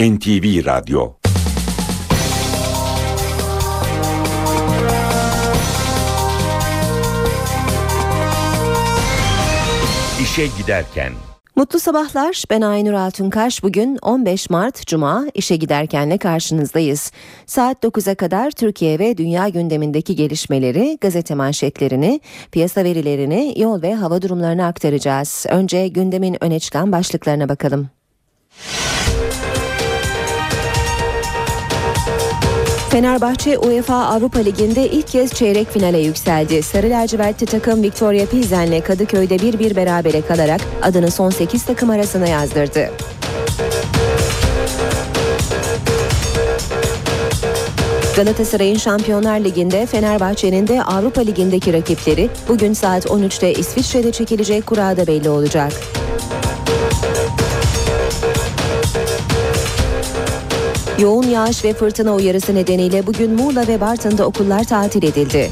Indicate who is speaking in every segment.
Speaker 1: NTV Radyo İşe giderken
Speaker 2: Mutlu sabahlar. Ben Aynur Altunkaş. Bugün 15 Mart Cuma işe giderkenle karşınızdayız. Saat 9'a kadar Türkiye ve dünya gündemindeki gelişmeleri, gazete manşetlerini, piyasa verilerini, yol ve hava durumlarını aktaracağız. Önce gündemin öne çıkan başlıklarına bakalım. Fenerbahçe UEFA Avrupa Ligi'nde ilk kez çeyrek finale yükseldi. Sarı lacivertli takım Victoria Pilsen'le Kadıköy'de 1-1 berabere kalarak adını son 8 takım arasına yazdırdı. Galatasaray'ın Şampiyonlar Ligi'nde Fenerbahçe'nin de Avrupa Ligi'ndeki rakipleri bugün saat 13'te İsviçre'de çekilecek kurada belli olacak. Yoğun yağış ve fırtına uyarısı nedeniyle bugün Muğla ve Bartın'da okullar tatil edildi.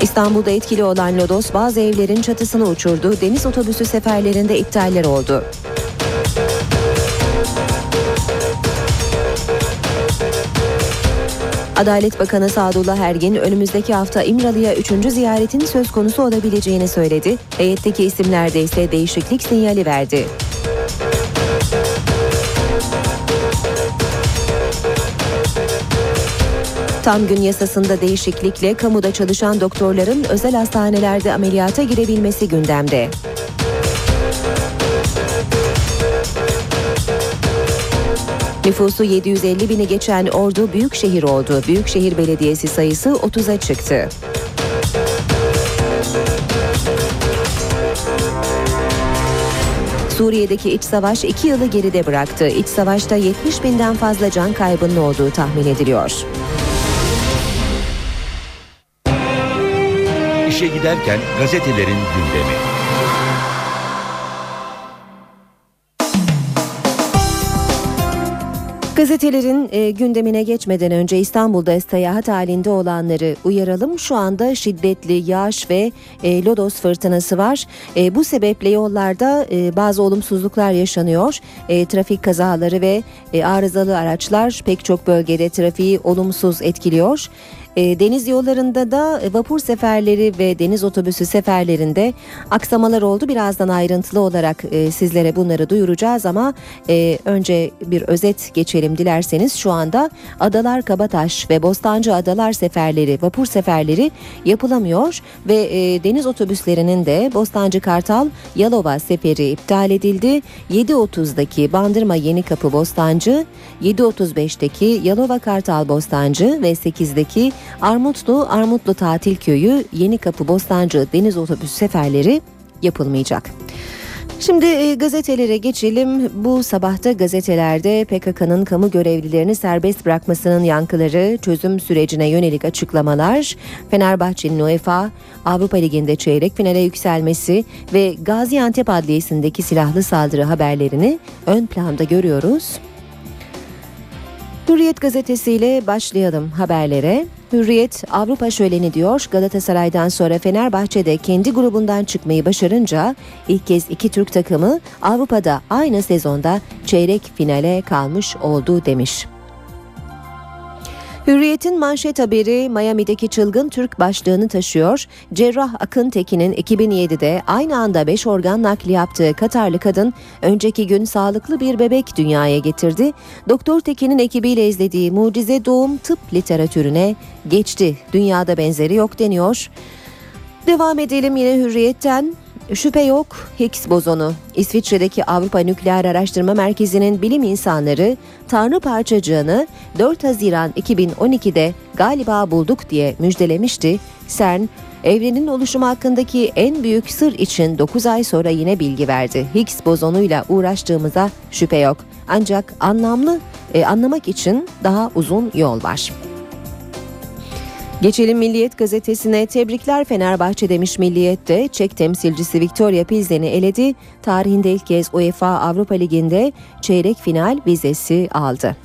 Speaker 2: İstanbul'da etkili olan lodos bazı evlerin çatısını uçurdu. Deniz otobüsü seferlerinde iptaller oldu. Adalet Bakanı Sadullah Ergin önümüzdeki hafta İmralı'ya 3. ziyaretin söz konusu olabileceğini söyledi. Heyetteki isimlerde ise değişiklik sinyali verdi. Tam gün yasasında değişiklikle kamuda çalışan doktorların özel hastanelerde ameliyata girebilmesi gündemde. Nüfusu 750 bini geçen Ordu büyük şehir oldu. Büyükşehir Belediyesi sayısı 30'a çıktı. Suriye'deki iç savaş iki yılı geride bıraktı. İç savaşta 70 binden fazla can kaybının olduğu tahmin ediliyor.
Speaker 1: İşe giderken gazetelerin gündemi.
Speaker 2: Gazetelerin e, gündemine geçmeden önce İstanbul'da seyahat halinde olanları uyaralım. Şu anda şiddetli yağış ve e, lodos fırtınası var. E, bu sebeple yollarda e, bazı olumsuzluklar yaşanıyor. E, trafik kazaları ve e, arızalı araçlar pek çok bölgede trafiği olumsuz etkiliyor. E, deniz yollarında da vapur seferleri ve deniz otobüsü seferlerinde aksamalar oldu. Birazdan ayrıntılı olarak e, sizlere bunları duyuracağız ama e, önce bir özet geçelim dilerseniz. Şu anda Adalar Kabataş ve Bostancı Adalar seferleri, vapur seferleri yapılamıyor ve e, deniz otobüslerinin de Bostancı Kartal Yalova seferi iptal edildi. 7.30'daki Bandırma Yenikapı Bostancı, 7.35'teki Yalova Kartal Bostancı ve 8'deki Armutlu, Armutlu Tatil Köyü, Yeni Kapı Bostancı deniz otobüs seferleri yapılmayacak. Şimdi e, gazetelere geçelim. Bu sabahta gazetelerde PKK'nın kamu görevlilerini serbest bırakmasının yankıları, çözüm sürecine yönelik açıklamalar, Fenerbahçe'nin UEFA Avrupa Ligi'nde çeyrek finale yükselmesi ve Gaziantep Adliyesi'ndeki silahlı saldırı haberlerini ön planda görüyoruz. Hürriyet gazetesiyle başlayalım haberlere. Hürriyet Avrupa şöleni diyor Galatasaray'dan sonra Fenerbahçe'de kendi grubundan çıkmayı başarınca ilk kez iki Türk takımı Avrupa'da aynı sezonda çeyrek finale kalmış oldu demiş. Hürriyet'in manşet haberi Miami'deki çılgın Türk başlığını taşıyor. Cerrah Akın Tekin'in 2007'de aynı anda 5 organ nakli yaptığı Katarlı kadın önceki gün sağlıklı bir bebek dünyaya getirdi. Doktor Tekin'in ekibiyle izlediği mucize doğum tıp literatürüne geçti. Dünyada benzeri yok deniyor. Devam edelim yine Hürriyet'ten. Şüphe yok Higgs bozonu. İsviçre'deki Avrupa Nükleer Araştırma Merkezi'nin bilim insanları Tanrı parçacığını 4 Haziran 2012'de galiba bulduk diye müjdelemişti. CERN evrenin oluşumu hakkındaki en büyük sır için 9 ay sonra yine bilgi verdi. Higgs bozonuyla uğraştığımıza şüphe yok. Ancak anlamlı e, anlamak için daha uzun yol var. Geçelim Milliyet gazetesine tebrikler Fenerbahçe demiş Milliyet'te Çek temsilcisi Victoria Pilsen'i eledi. Tarihinde ilk kez UEFA Avrupa Ligi'nde çeyrek final vizesi aldı.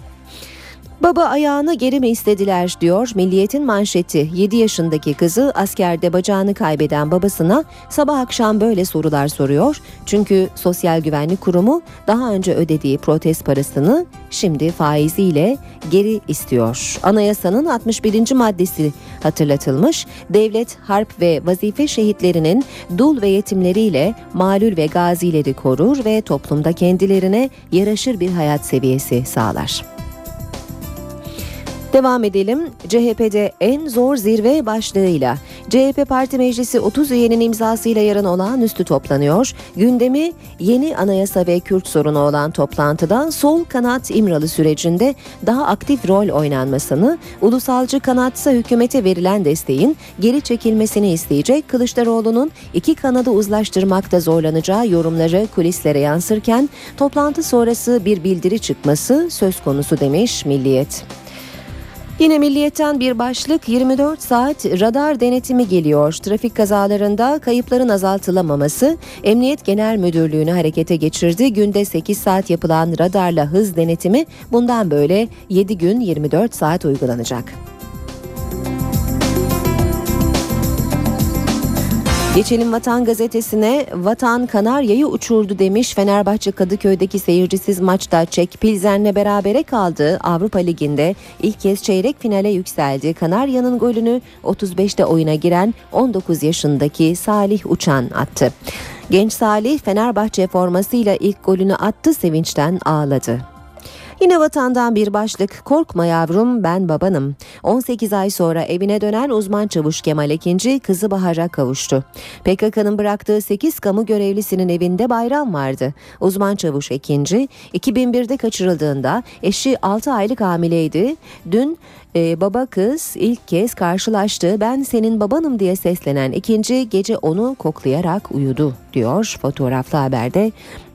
Speaker 2: Baba ayağını geri mi istediler diyor Milliyet'in manşeti. 7 yaşındaki kızı askerde bacağını kaybeden babasına sabah akşam böyle sorular soruyor. Çünkü Sosyal Güvenlik Kurumu daha önce ödediği protest parasını şimdi faiziyle geri istiyor. Anayasanın 61. maddesi hatırlatılmış. Devlet, harp ve vazife şehitlerinin dul ve yetimleriyle malul ve gazileri korur ve toplumda kendilerine yaraşır bir hayat seviyesi sağlar. Devam edelim. CHP'de en zor zirve başlığıyla. CHP Parti Meclisi 30 üyenin imzasıyla yarın olağanüstü toplanıyor. Gündemi yeni anayasa ve Kürt sorunu olan toplantıdan sol kanat İmralı sürecinde daha aktif rol oynanmasını, ulusalcı kanatsa hükümete verilen desteğin geri çekilmesini isteyecek Kılıçdaroğlu'nun iki kanadı uzlaştırmakta zorlanacağı yorumları kulislere yansırken toplantı sonrası bir bildiri çıkması söz konusu demiş Milliyet. Yine milliyetten bir başlık 24 saat radar denetimi geliyor. Trafik kazalarında kayıpların azaltılamaması Emniyet Genel Müdürlüğü'nü harekete geçirdi. Günde 8 saat yapılan radarla hız denetimi bundan böyle 7 gün 24 saat uygulanacak. Geçelim Vatan Gazetesi'ne Vatan Kanarya'yı uçurdu demiş Fenerbahçe Kadıköy'deki seyircisiz maçta Çek Pilsen'le berabere kaldı. Avrupa Ligi'nde ilk kez çeyrek finale yükseldi. Kanarya'nın golünü 35'te oyuna giren 19 yaşındaki Salih Uçan attı. Genç Salih Fenerbahçe formasıyla ilk golünü attı sevinçten ağladı. Yine vatandan bir başlık korkma yavrum ben babanım. 18 ay sonra evine dönen uzman çavuş Kemal Ekinci kızı Bahar'a kavuştu. PKK'nın bıraktığı 8 kamu görevlisinin evinde bayram vardı. Uzman çavuş Ekinci 2001'de kaçırıldığında eşi 6 aylık hamileydi. Dün e, baba kız ilk kez karşılaştı. Ben senin babanım diye seslenen ikinci gece onu koklayarak uyudu diyor fotoğraflı haberde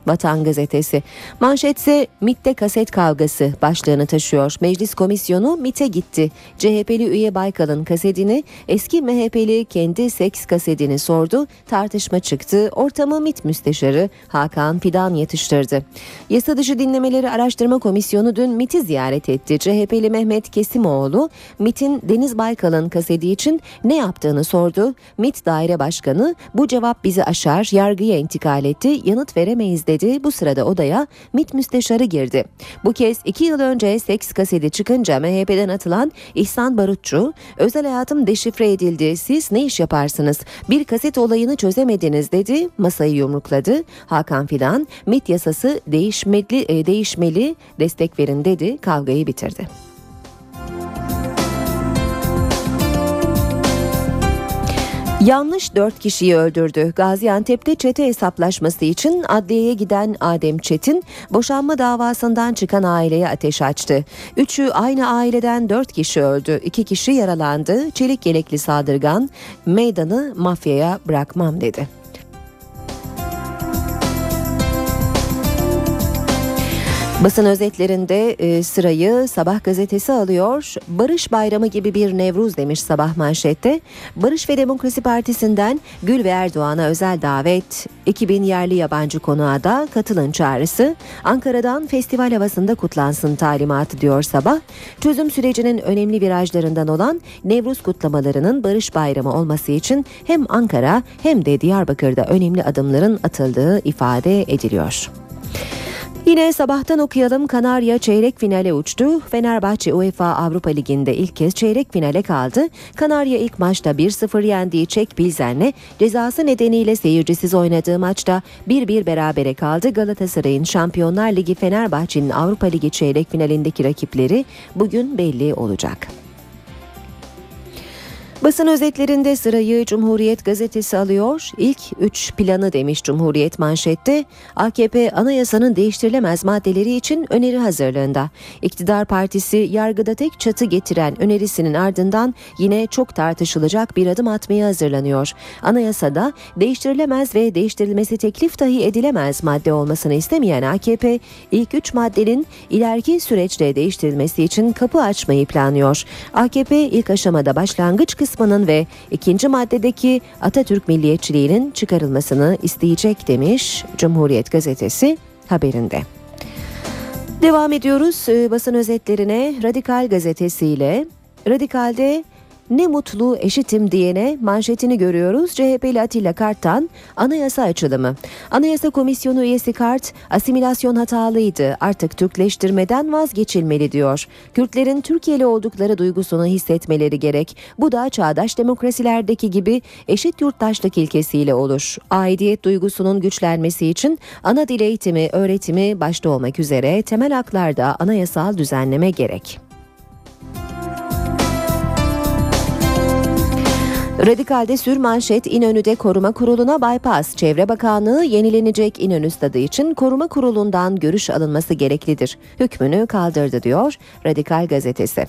Speaker 2: Vatan Gazetesi. Manşetse MIT'te kaset kavgası başlığını taşıyor. Meclis komisyonu MIT'e gitti. CHP'li üye Baykal'ın kasetini eski MHP'li kendi seks kasetini sordu. Tartışma çıktı. Ortamı MIT müsteşarı Hakan Fidan yatıştırdı. Yasa dışı dinlemeleri araştırma komisyonu dün MIT'i ziyaret etti. CHP'li Mehmet Kesimoğlu MIT'in Deniz Baykal'ın kaseti için ne yaptığını sordu. MIT daire başkanı bu cevap bizi aşar yargıya intikal etti yanıt veremeyiz dedi. Bu sırada odaya MİT müsteşarı girdi. Bu kez iki yıl önce seks kaseti çıkınca MHP'den atılan İhsan Barutçu, özel hayatım deşifre edildi, siz ne iş yaparsınız, bir kaset olayını çözemediniz dedi, masayı yumrukladı. Hakan Fidan, MİT yasası değişmeli, e, değişmeli, destek verin dedi, kavgayı bitirdi. Yanlış dört kişiyi öldürdü. Gaziantep'te çete hesaplaşması için adliyeye giden Adem Çetin boşanma davasından çıkan aileye ateş açtı. Üçü aynı aileden dört kişi öldü. iki kişi yaralandı. Çelik yelekli saldırgan meydanı mafyaya bırakmam dedi. Basın özetlerinde e, sırayı Sabah gazetesi alıyor. Barış Bayramı gibi bir Nevruz demiş Sabah manşette. Barış ve Demokrasi Partisi'nden Gül ve Erdoğan'a özel davet. 2000 yerli yabancı konuğa da katılın çağrısı. Ankara'dan festival havasında kutlansın talimatı diyor Sabah. Çözüm sürecinin önemli virajlarından olan Nevruz kutlamalarının Barış Bayramı olması için hem Ankara hem de Diyarbakır'da önemli adımların atıldığı ifade ediliyor. Yine sabahtan okuyalım Kanarya çeyrek finale uçtu. Fenerbahçe UEFA Avrupa Ligi'nde ilk kez çeyrek finale kaldı. Kanarya ilk maçta 1-0 yendiği Çek Bilzen'le cezası nedeniyle seyircisiz oynadığı maçta 1-1 berabere kaldı. Galatasaray'ın Şampiyonlar Ligi Fenerbahçe'nin Avrupa Ligi çeyrek finalindeki rakipleri bugün belli olacak. Basın özetlerinde sırayı Cumhuriyet gazetesi alıyor. İlk üç planı demiş Cumhuriyet manşette. AKP anayasanın değiştirilemez maddeleri için öneri hazırlığında. İktidar partisi yargıda tek çatı getiren önerisinin ardından yine çok tartışılacak bir adım atmaya hazırlanıyor. Anayasada değiştirilemez ve değiştirilmesi teklif dahi edilemez madde olmasını istemeyen AKP ilk üç maddenin ileriki süreçte değiştirilmesi için kapı açmayı planlıyor. AKP ilk aşamada başlangıç kısmı kısmının ve ikinci maddedeki Atatürk milliyetçiliğinin çıkarılmasını isteyecek demiş Cumhuriyet gazetesi haberinde. Devam ediyoruz e, basın özetlerine Radikal gazetesiyle. Radikal'de ne mutlu eşitim diyene manşetini görüyoruz. CHP'li Atilla Kart'tan anayasa açılımı. Anayasa Komisyonu üyesi Kart, asimilasyon hatalıydı artık Türkleştirmeden vazgeçilmeli diyor. Kürtlerin Türkiye'li oldukları duygusunu hissetmeleri gerek. Bu da çağdaş demokrasilerdeki gibi eşit yurttaşlık ilkesiyle olur. Aidiyet duygusunun güçlenmesi için ana dil eğitimi, öğretimi başta olmak üzere temel haklarda anayasal düzenleme gerek. Radikal'de sür manşet İnönü'de koruma kuruluna bypass. Çevre Bakanlığı yenilenecek İnönü stadı için koruma kurulundan görüş alınması gereklidir. Hükmünü kaldırdı diyor Radikal gazetesi.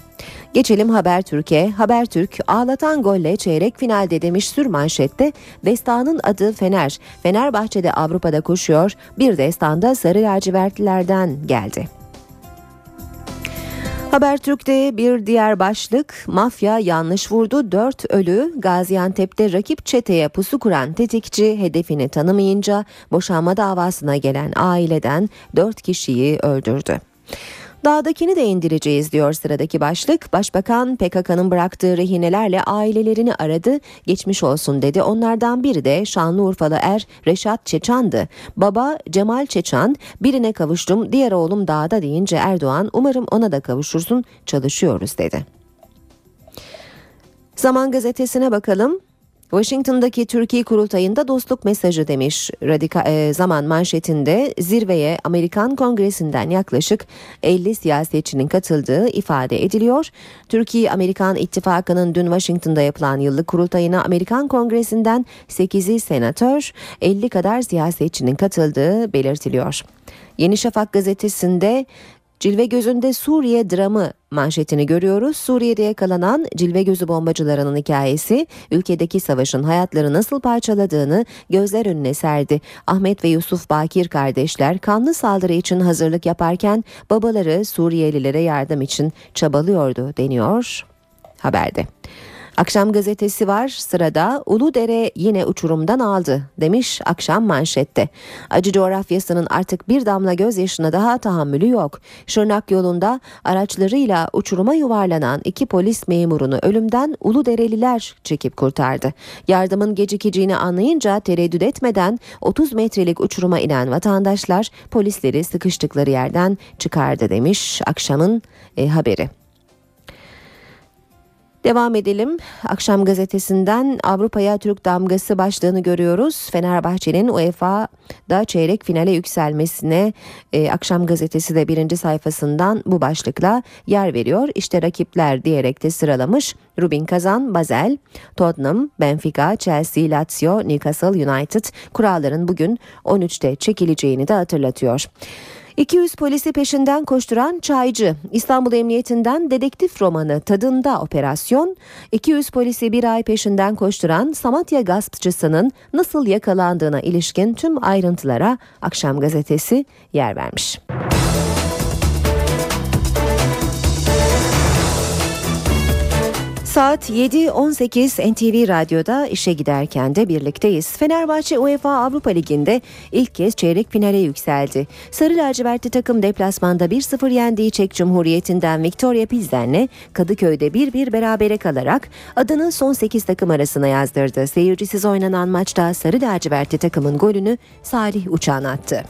Speaker 2: Geçelim Habertürk'e. Habertürk ağlatan golle çeyrek finalde demiş sür manşette destanın adı Fener. Fenerbahçe'de Avrupa'da koşuyor. Bir destanda sarı lacivertlilerden geldi. Habertürk'te bir diğer başlık mafya yanlış vurdu 4 ölü Gaziantep'te rakip çeteye pusu kuran tetikçi hedefini tanımayınca boşanma davasına gelen aileden 4 kişiyi öldürdü. Dağdakini de indireceğiz diyor sıradaki başlık. Başbakan PKK'nın bıraktığı rehinelerle ailelerini aradı, geçmiş olsun dedi. Onlardan biri de Şanlıurfalı er Reşat Çeçan'dı. Baba Cemal Çeçan, birine kavuştum, diğer oğlum dağda deyince Erdoğan umarım ona da kavuşursun, çalışıyoruz dedi. Zaman gazetesine bakalım. Washington'daki Türkiye kurultayında dostluk mesajı demiş Radika, e, zaman manşetinde zirveye Amerikan Kongresi'nden yaklaşık 50 siyasetçinin katıldığı ifade ediliyor. Türkiye-Amerikan ittifakının dün Washington'da yapılan yıllık kurultayına Amerikan Kongresi'nden 8'i senatör 50 kadar siyasetçinin katıldığı belirtiliyor. Yeni Şafak gazetesinde Cilve gözünde Suriye dramı manşetini görüyoruz. Suriye'de yakalanan cilve gözü bombacılarının hikayesi ülkedeki savaşın hayatları nasıl parçaladığını gözler önüne serdi. Ahmet ve Yusuf Bakir kardeşler kanlı saldırı için hazırlık yaparken babaları Suriyelilere yardım için çabalıyordu deniyor haberde. Akşam gazetesi var sırada Uludere yine uçurumdan aldı demiş akşam manşette. Acı coğrafyasının artık bir damla gözyaşına daha tahammülü yok. Şırnak yolunda araçlarıyla uçuruma yuvarlanan iki polis memurunu ölümden Uludereliler çekip kurtardı. Yardımın gecikeceğini anlayınca tereddüt etmeden 30 metrelik uçuruma inen vatandaşlar polisleri sıkıştıkları yerden çıkardı demiş akşamın e, haberi. Devam edelim. Akşam gazetesinden Avrupa'ya Türk damgası başlığını görüyoruz. Fenerbahçe'nin UEFA'da çeyrek finale yükselmesine e, Akşam gazetesi de birinci sayfasından bu başlıkla yer veriyor. İşte rakipler diyerek de sıralamış. Rubin Kazan, Basel, Tottenham, Benfica, Chelsea, Lazio, Newcastle United kuralların bugün 13'te çekileceğini de hatırlatıyor. 200 polisi peşinden koşturan çaycı İstanbul Emniyetinden dedektif romanı tadında operasyon 200 polisi bir ay peşinden koşturan Samatya gaspçısının nasıl yakalandığına ilişkin tüm ayrıntılara Akşam gazetesi yer vermiş. Saat 7.18 NTV Radyo'da işe giderken de birlikteyiz. Fenerbahçe UEFA Avrupa Ligi'nde ilk kez çeyrek finale yükseldi. Sarı lacivertli takım deplasmanda 1-0 yendiği Çek Cumhuriyeti'nden Victoria Pilsen'le Kadıköy'de 1-1 berabere kalarak adını son 8 takım arasına yazdırdı. Seyircisiz oynanan maçta Sarı lacivertli takımın golünü Salih Uçan attı.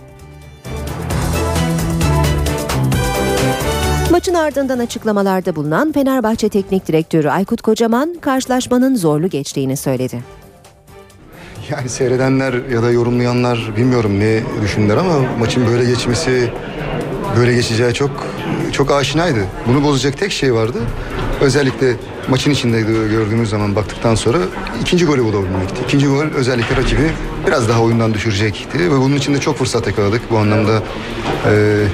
Speaker 2: Maçın ardından açıklamalarda bulunan Fenerbahçe Teknik Direktörü Aykut Kocaman karşılaşmanın zorlu geçtiğini söyledi.
Speaker 3: Yani seyredenler ya da yorumlayanlar bilmiyorum ne düşündüler ama maçın böyle geçmesi böyle geçeceği çok çok aşinaydı. Bunu bozacak tek şey vardı. Özellikle maçın içinde gördüğümüz zaman baktıktan sonra ikinci golü bulabilmekti. İkinci gol özellikle rakibi biraz daha oyundan düşürecekti ve bunun için de çok fırsat yakaladık. Bu anlamda e,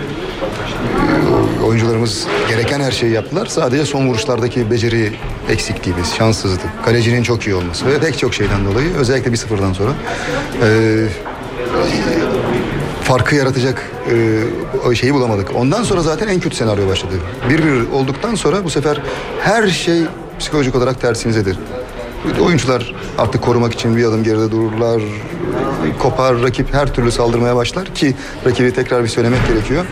Speaker 3: oyuncularımız gereken her şeyi yaptılar. Sadece son vuruşlardaki beceri eksikliğimiz, şanssızlık, kalecinin çok iyi olması ve pek çok şeyden dolayı özellikle bir sıfırdan sonra e, farkı yaratacak e, şeyi bulamadık. Ondan sonra zaten en kötü senaryo başladı. Bir bir olduktan sonra bu sefer her şey psikolojik olarak tersinizedir. Oyuncular artık korumak için bir adım geride dururlar. Kopar rakip her türlü saldırmaya başlar ki rakibi tekrar bir söylemek gerekiyor.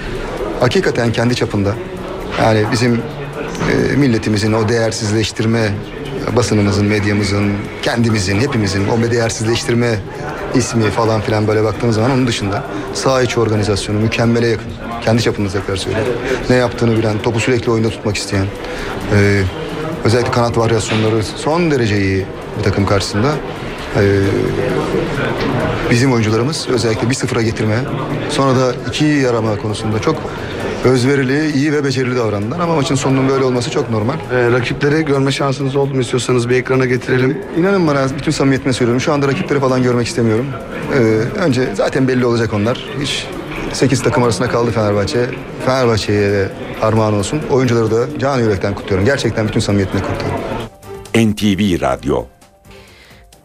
Speaker 3: Hakikaten kendi çapında yani bizim e, milletimizin o değersizleştirme basınımızın, medyamızın, kendimizin, hepimizin o değersizleştirme ismi falan filan böyle baktığımız zaman onun dışında saha içi organizasyonu mükemmele yakın. Kendi çapında tekrar söylüyorum. Ne yaptığını bilen, topu sürekli oyunda tutmak isteyen, e, özellikle kanat varyasyonları son derece iyi bir takım karşısında. E, bizim oyuncularımız özellikle bir sıfıra getirme, sonra da iki yarama konusunda çok özverili, iyi ve becerili davrandılar ama maçın sonunun böyle olması çok normal.
Speaker 4: Ee, rakipleri görme şansınız oldu mu istiyorsanız bir ekrana getirelim.
Speaker 3: İnanın bana bütün samimiyetime söylüyorum. Şu anda rakipleri falan görmek istemiyorum. Ee, önce zaten belli olacak onlar. Hiç 8 takım arasında kaldı Fenerbahçe. Fenerbahçe'ye de armağan olsun. Oyuncuları da canı yürekten kutluyorum. Gerçekten bütün samimiyetimle kutluyorum.
Speaker 1: NTV Radyo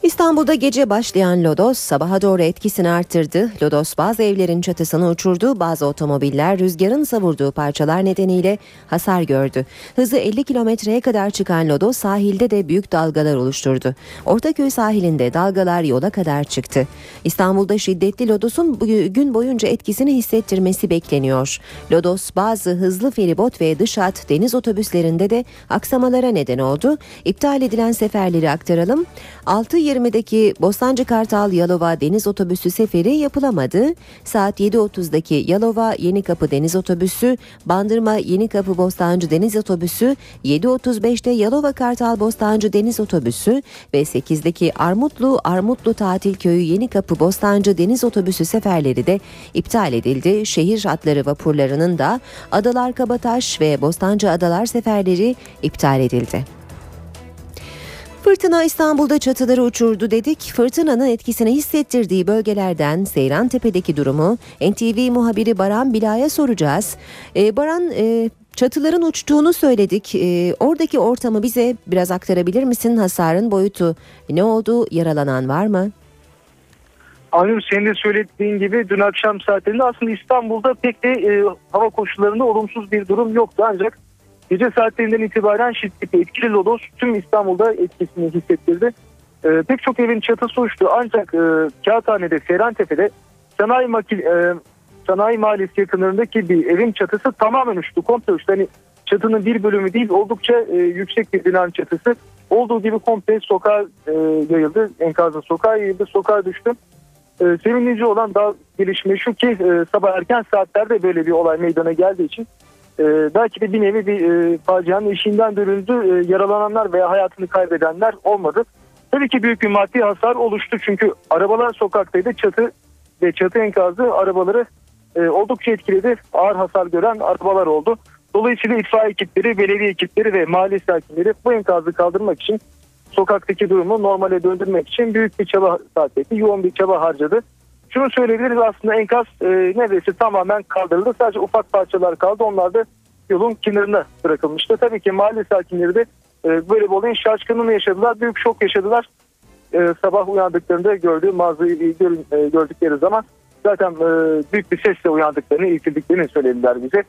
Speaker 2: İstanbul'da gece başlayan lodos sabaha doğru etkisini arttırdı. Lodos bazı evlerin çatısını uçurdu. Bazı otomobiller rüzgarın savurduğu parçalar nedeniyle hasar gördü. Hızı 50 kilometreye kadar çıkan lodos sahilde de büyük dalgalar oluşturdu. Ortaköy sahilinde dalgalar yola kadar çıktı. İstanbul'da şiddetli lodosun gün boyunca etkisini hissettirmesi bekleniyor. Lodos bazı hızlı feribot ve dış hat deniz otobüslerinde de aksamalara neden oldu. İptal edilen seferleri aktaralım. 6 20'deki Bostancı Kartal Yalova deniz otobüsü seferi yapılamadı. Saat 7.30'daki Yalova Yeni Kapı deniz otobüsü, Bandırma Yeni Kapı Bostancı deniz otobüsü, 7.35'te Yalova Kartal Bostancı deniz otobüsü ve 8'deki Armutlu Armutlu Tatil Köyü Yeni Kapı Bostancı deniz otobüsü seferleri de iptal edildi. Şehir hatları vapurlarının da Adalar Kabataş ve Bostancı Adalar seferleri iptal edildi. Fırtına İstanbul'da çatıları uçurdu dedik. Fırtınanın etkisini hissettirdiği bölgelerden Seyran Tepe'deki durumu NTV muhabiri Baran Bila'ya soracağız. Ee, Baran e, çatıların uçtuğunu söyledik. E, oradaki ortamı bize biraz aktarabilir misin? Hasarın boyutu ne oldu? Yaralanan var mı?
Speaker 5: Aynur senin de söylediğin gibi dün akşam saatlerinde aslında İstanbul'da pek de e, hava koşullarında olumsuz bir durum yoktu ancak Gece saatlerinden itibaren şiddetli etkili lodos tüm İstanbul'da etkisini hissettirdi. E, pek çok evin çatısı uçtu ancak e, Kağıthane'de, Serentepe'de sanayi, makil, e, sanayi mahallesi yakınlarındaki bir evin çatısı tamamen uçtu. Komple uçtu. Hani çatının bir bölümü değil oldukça e, yüksek bir binanın çatısı. Olduğu gibi komple sokağa e, yayıldı. Enkazı sokağa yayıldı. Sokağa düştü. E, sevindirici olan daha gelişme şu ki e, sabah erken saatlerde böyle bir olay meydana geldiği için e, belki de bir nevi bir e, facianın eşiğinden dönüldü. E, yaralananlar veya hayatını kaybedenler olmadı. Tabii ki büyük bir maddi hasar oluştu çünkü arabalar sokaktaydı. Çatı ve çatı enkazı arabaları e, oldukça etkiledi. Ağır hasar gören arabalar oldu. Dolayısıyla itfaiye ekipleri, belediye ekipleri ve mahalle sakinleri bu enkazı kaldırmak için sokaktaki durumu normale döndürmek için büyük bir çaba sarf etti. Yoğun bir çaba harcadı. Şunu söyleyebiliriz aslında enkaz e, neredeyse tamamen kaldırıldı. Sadece ufak parçalar kaldı. Onlar da yolun kenarına bırakılmıştı. Tabii ki mahalle sakinleri de e, böyle bir olayın şaşkınlığını yaşadılar. Büyük şok yaşadılar. E, sabah uyandıklarında gördüğü mağazayı e, gördükleri zaman zaten e, büyük bir sesle uyandıklarını, irkildiklerini söylediler bize.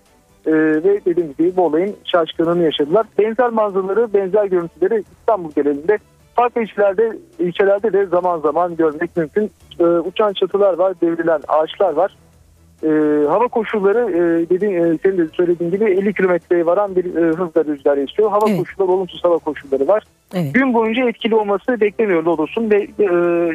Speaker 5: E, ve dediğim gibi bu olayın şaşkınlığını yaşadılar. Benzer manzaraları, benzer görüntüleri İstanbul genelinde farklı ilçelerde, ilçelerde de zaman zaman görmek mümkün. E, uçan çatılar var, devrilen ağaçlar var. E, hava koşulları e, dediğin, e, senin de söylediğin gibi 50 kilometreye varan bir e, hızla rüzgar esiyor. Hava evet. koşulları olumsuz hava koşulları var. Evet. Gün boyunca etkili olması bekleniyor Lodos'un ve e,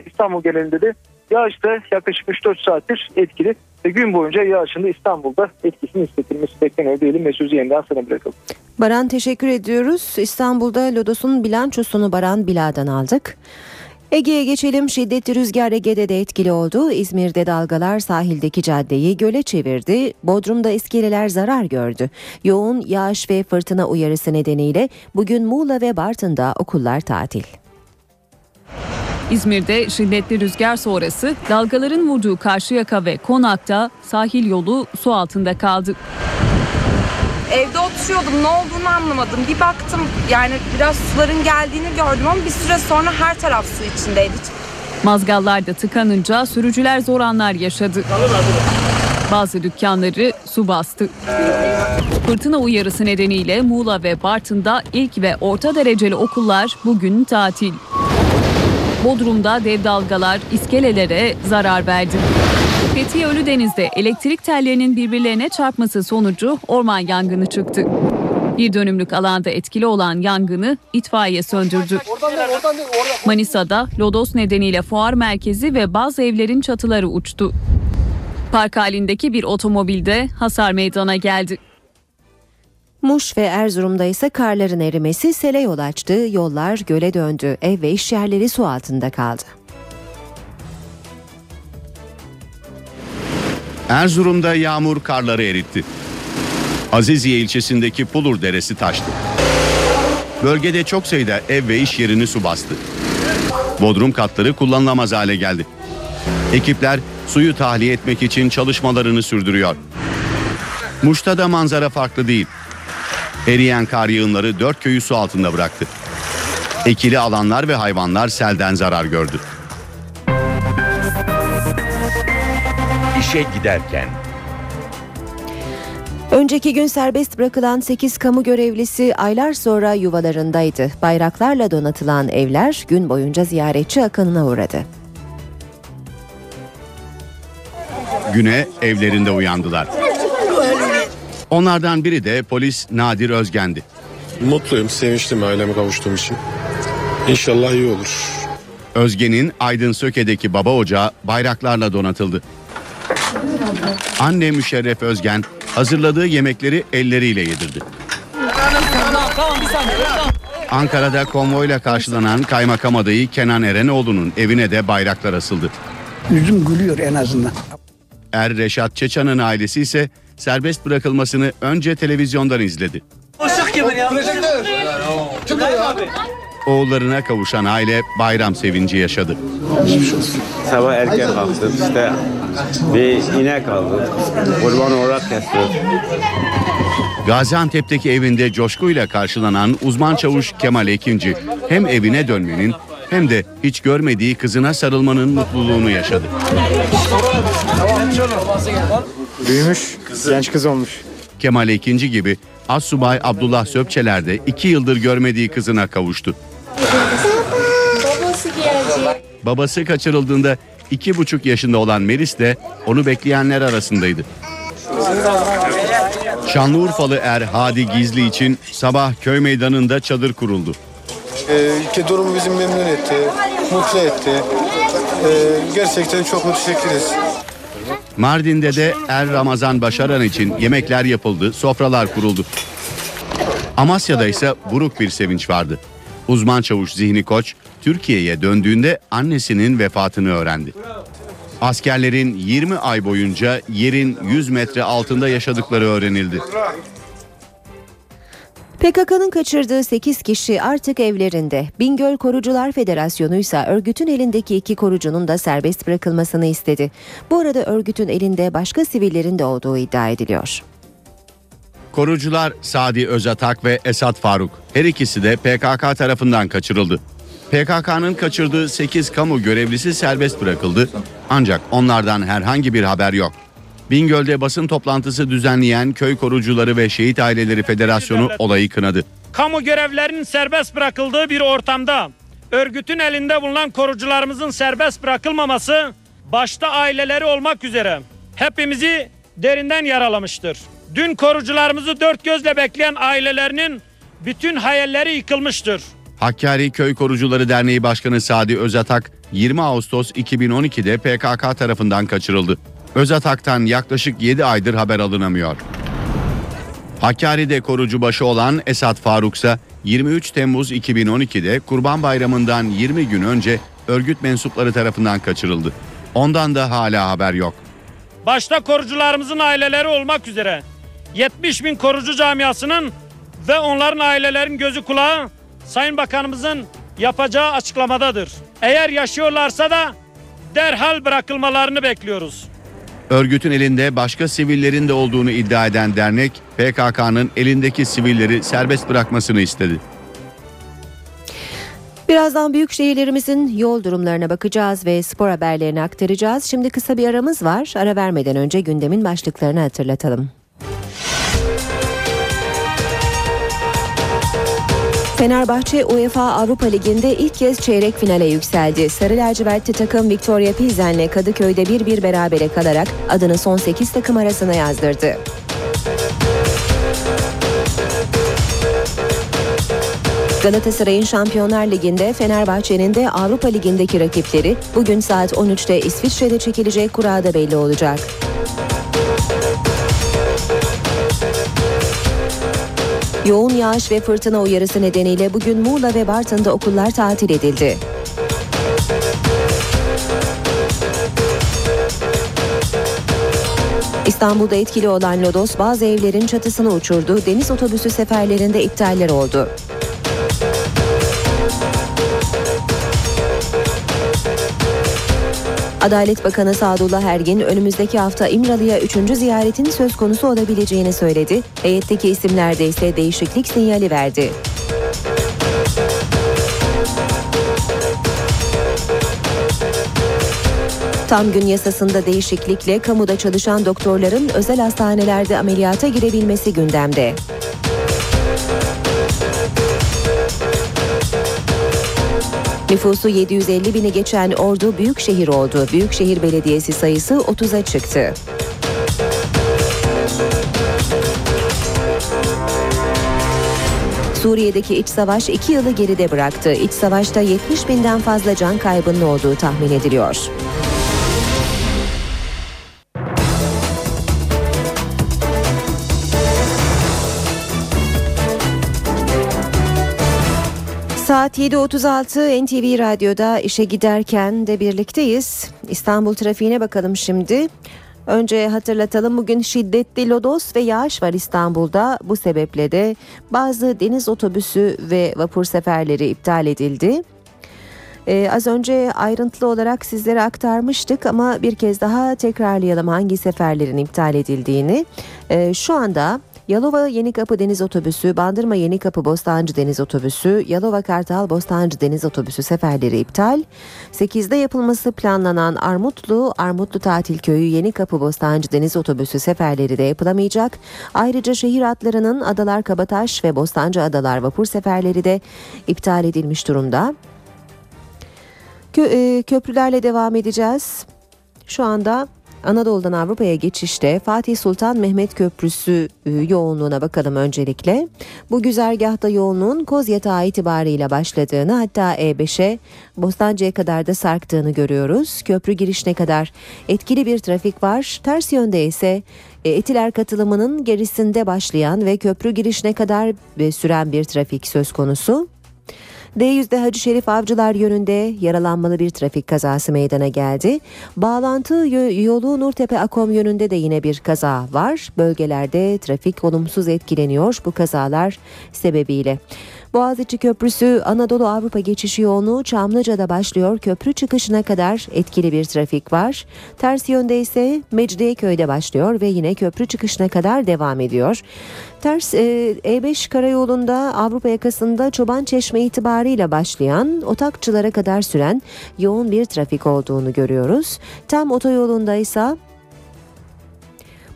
Speaker 5: İstanbul genelinde de yağış da yaklaşık 3-4 saattir etkili. Ve gün boyunca yağışın da İstanbul'da etkisini hissettirmesi bekleniyor diyelim ve sözü yeniden sana bırakalım.
Speaker 2: Baran teşekkür ediyoruz. İstanbul'da Lodos'un bilançosunu Baran Bila'dan aldık. Ege'ye geçelim. Şiddetli rüzgar Ege'de de etkili oldu. İzmir'de dalgalar sahildeki caddeyi göle çevirdi. Bodrum'da iskeleler zarar gördü. Yoğun yağış ve fırtına uyarısı nedeniyle bugün Muğla ve Bartın'da okullar tatil.
Speaker 6: İzmir'de şiddetli rüzgar sonrası dalgaların vurduğu Karşıyaka ve Konak'ta sahil yolu su altında kaldı.
Speaker 7: Evde oturuyordum ne olduğunu anlamadım. Bir baktım yani biraz suların geldiğini gördüm ama bir süre sonra her taraf su içindeydi.
Speaker 6: Mazgallarda tıkanınca sürücüler zor anlar yaşadı. Bazı dükkanları su bastı. Fırtına uyarısı nedeniyle Muğla ve Bartın'da ilk ve orta dereceli okullar bugün tatil. Bodrum'da dev dalgalar iskelelere zarar verdi. Fethiye Ölüdeniz'de elektrik tellerinin birbirlerine çarpması sonucu orman yangını çıktı. Bir dönümlük alanda etkili olan yangını itfaiye söndürdü. Manisa'da lodos nedeniyle fuar merkezi ve bazı evlerin çatıları uçtu. Park halindeki bir otomobilde hasar meydana geldi.
Speaker 2: Muş ve Erzurum'da ise karların erimesi sele yol açtı, yollar göle döndü, ev ve iş yerleri su altında kaldı.
Speaker 8: Erzurum'da yağmur karları eritti. Aziziye ilçesindeki Pulur Deresi taştı. Bölgede çok sayıda ev ve iş yerini su bastı. Bodrum katları kullanılamaz hale geldi. Ekipler suyu tahliye etmek için çalışmalarını sürdürüyor. Muş'ta da manzara farklı değil. Eriyen kar yığınları dört köyü su altında bıraktı. Ekili alanlar ve hayvanlar selden zarar gördü.
Speaker 1: İşe giderken
Speaker 2: Önceki gün serbest bırakılan 8 kamu görevlisi aylar sonra yuvalarındaydı. Bayraklarla donatılan evler gün boyunca ziyaretçi akınına uğradı.
Speaker 8: Güne evlerinde uyandılar. Onlardan biri de polis Nadir Özgen'di.
Speaker 9: Mutluyum, sevinçliyim aileme kavuştuğum için. İnşallah iyi olur.
Speaker 8: Özgen'in Aydın Söke'deki baba ocağı bayraklarla donatıldı. Anne Müşerref Özgen hazırladığı yemekleri elleriyle yedirdi. Ankara'da konvoyla karşılanan kaymakam adayı Kenan Erenoğlu'nun evine de bayraklar asıldı.
Speaker 10: Yüzüm gülüyor en azından.
Speaker 8: Er Reşat Çeçan'ın ailesi ise serbest bırakılmasını önce televizyondan izledi. Oğullarına kavuşan aile bayram sevinci yaşadı.
Speaker 11: Sabah erken kalktık işte bir inek aldık. Kurban olarak kestik.
Speaker 8: Gaziantep'teki evinde coşkuyla karşılanan uzman çavuş Kemal Ekinci hem evine dönmenin hem de hiç görmediği kızına sarılmanın mutluluğunu yaşadı.
Speaker 12: Büyümüş, genç kız olmuş.
Speaker 8: Kemal Ekinci gibi Assubay Abdullah Söpçeler de iki yıldır görmediği kızına kavuştu.
Speaker 13: Babası gelecek.
Speaker 8: Babası kaçırıldığında iki buçuk yaşında olan Melis de onu bekleyenler arasındaydı. Şanlıurfalı er Hadi Gizli için sabah köy meydanında çadır kuruldu.
Speaker 14: Ee, ülke durumu bizi memnun etti, mutlu etti. Ee, gerçekten çok müteşekkiriz.
Speaker 8: Mardin'de de Er Ramazan Başaran için yemekler yapıldı, sofralar kuruldu. Amasya'da ise buruk bir sevinç vardı. Uzman çavuş Zihni Koç, Türkiye'ye döndüğünde annesinin vefatını öğrendi. Askerlerin 20 ay boyunca yerin 100 metre altında yaşadıkları öğrenildi.
Speaker 2: PKK'nın kaçırdığı 8 kişi artık evlerinde. Bingöl Korucular Federasyonu ise örgütün elindeki iki korucunun da serbest bırakılmasını istedi. Bu arada örgütün elinde başka sivillerin de olduğu iddia ediliyor.
Speaker 8: Korucular Sadi Özatak ve Esat Faruk her ikisi de PKK tarafından kaçırıldı. PKK'nın kaçırdığı 8 kamu görevlisi serbest bırakıldı ancak onlardan herhangi bir haber yok. Bingöl'de basın toplantısı düzenleyen Köy Korucuları ve Şehit Aileleri Federasyonu olayı kınadı.
Speaker 15: Kamu görevlerinin serbest bırakıldığı bir ortamda örgütün elinde bulunan korucularımızın serbest bırakılmaması başta aileleri olmak üzere hepimizi derinden yaralamıştır. Dün korucularımızı dört gözle bekleyen ailelerinin bütün hayalleri yıkılmıştır.
Speaker 8: Hakkari Köy Korucuları Derneği Başkanı Sadi Özatak 20 Ağustos 2012'de PKK tarafından kaçırıldı. Özatak'tan yaklaşık 7 aydır haber alınamıyor. Hakkari'de korucu başı olan Esat Faruk ise 23 Temmuz 2012'de Kurban Bayramı'ndan 20 gün önce örgüt mensupları tarafından kaçırıldı. Ondan da hala haber yok.
Speaker 15: Başta korucularımızın aileleri olmak üzere 70 bin korucu camiasının ve onların ailelerin gözü kulağı Sayın Bakanımızın yapacağı açıklamadadır. Eğer yaşıyorlarsa da derhal bırakılmalarını bekliyoruz.
Speaker 8: Örgütün elinde başka sivillerin de olduğunu iddia eden dernek PKK'nın elindeki sivilleri serbest bırakmasını istedi.
Speaker 2: Birazdan büyük şehirlerimizin yol durumlarına bakacağız ve spor haberlerini aktaracağız. Şimdi kısa bir aramız var. Ara vermeden önce gündemin başlıklarını hatırlatalım. Fenerbahçe UEFA Avrupa Ligi'nde ilk kez çeyrek finale yükseldi. Sarı lacivertli takım Victoria Pilsen'le Kadıköy'de 1-1 berabere kalarak adını son 8 takım arasına yazdırdı. Galatasaray'ın Şampiyonlar Ligi'nde Fenerbahçe'nin de Avrupa Ligi'ndeki rakipleri bugün saat 13'te İsviçre'de çekilecek kurada belli olacak. Yoğun yağış ve fırtına uyarısı nedeniyle bugün Muğla ve Bartın'da okullar tatil edildi. İstanbul'da etkili olan lodos bazı evlerin çatısını uçurdu. Deniz otobüsü seferlerinde iptaller oldu. Adalet Bakanı Sadullah Ergin önümüzdeki hafta İmralı'ya 3. ziyaretin söz konusu olabileceğini söyledi. Heyetteki isimlerde ise değişiklik sinyali verdi. Tam gün yasasında değişiklikle kamuda çalışan doktorların özel hastanelerde ameliyata girebilmesi gündemde. Nüfusu 750 bini geçen Ordu büyük şehir oldu. Büyükşehir Belediyesi sayısı 30'a çıktı. Suriye'deki iç savaş iki yılı geride bıraktı. İç savaşta 70 binden fazla can kaybının olduğu tahmin ediliyor. Saat 7.36 NTV Radyo'da işe giderken de birlikteyiz. İstanbul trafiğine bakalım şimdi. Önce hatırlatalım bugün şiddetli lodos ve yağış var İstanbul'da. Bu sebeple de bazı deniz otobüsü ve vapur seferleri iptal edildi. Ee, az önce ayrıntılı olarak sizlere aktarmıştık ama bir kez daha tekrarlayalım hangi seferlerin iptal edildiğini. Ee, şu anda Yalova Yenikapı Deniz Otobüsü, Bandırma Yenikapı Bostancı Deniz Otobüsü, Yalova Kartal Bostancı Deniz Otobüsü seferleri iptal. 8'de yapılması planlanan Armutlu, Armutlu Tatil Köyü Yenikapı Bostancı Deniz Otobüsü seferleri de yapılamayacak. Ayrıca şehir hatlarının Adalar Kabataş ve Bostancı Adalar vapur seferleri de iptal edilmiş durumda. Kö- e, köprülerle devam edeceğiz. Şu anda Anadolu'dan Avrupa'ya geçişte Fatih Sultan Mehmet Köprüsü e, yoğunluğuna bakalım öncelikle. Bu güzergahta yoğunluğun Koz yatağı itibariyle başladığını hatta E5'e Bostancı'ya kadar da sarktığını görüyoruz. Köprü girişine kadar etkili bir trafik var. Ters yönde ise e, Etiler katılımının gerisinde başlayan ve köprü girişine kadar e, süren bir trafik söz konusu. D100'de Hacı Şerif Avcılar yönünde yaralanmalı bir trafik kazası meydana geldi. Bağlantı yolu Nurtepe Akom yönünde de yine bir kaza var. Bölgelerde trafik olumsuz etkileniyor bu kazalar sebebiyle. Boğaziçi Köprüsü Anadolu Avrupa geçişi yoğunluğu Çamlıca'da başlıyor. Köprü çıkışına kadar etkili bir trafik var. Ters yönde ise Mecidiyeköy'de başlıyor ve yine köprü çıkışına kadar devam ediyor. Ters e, E5 karayolunda Avrupa yakasında Çoban Çeşme itibarıyla başlayan Otakçılara kadar süren yoğun bir trafik olduğunu görüyoruz. Tam otoyolunda ise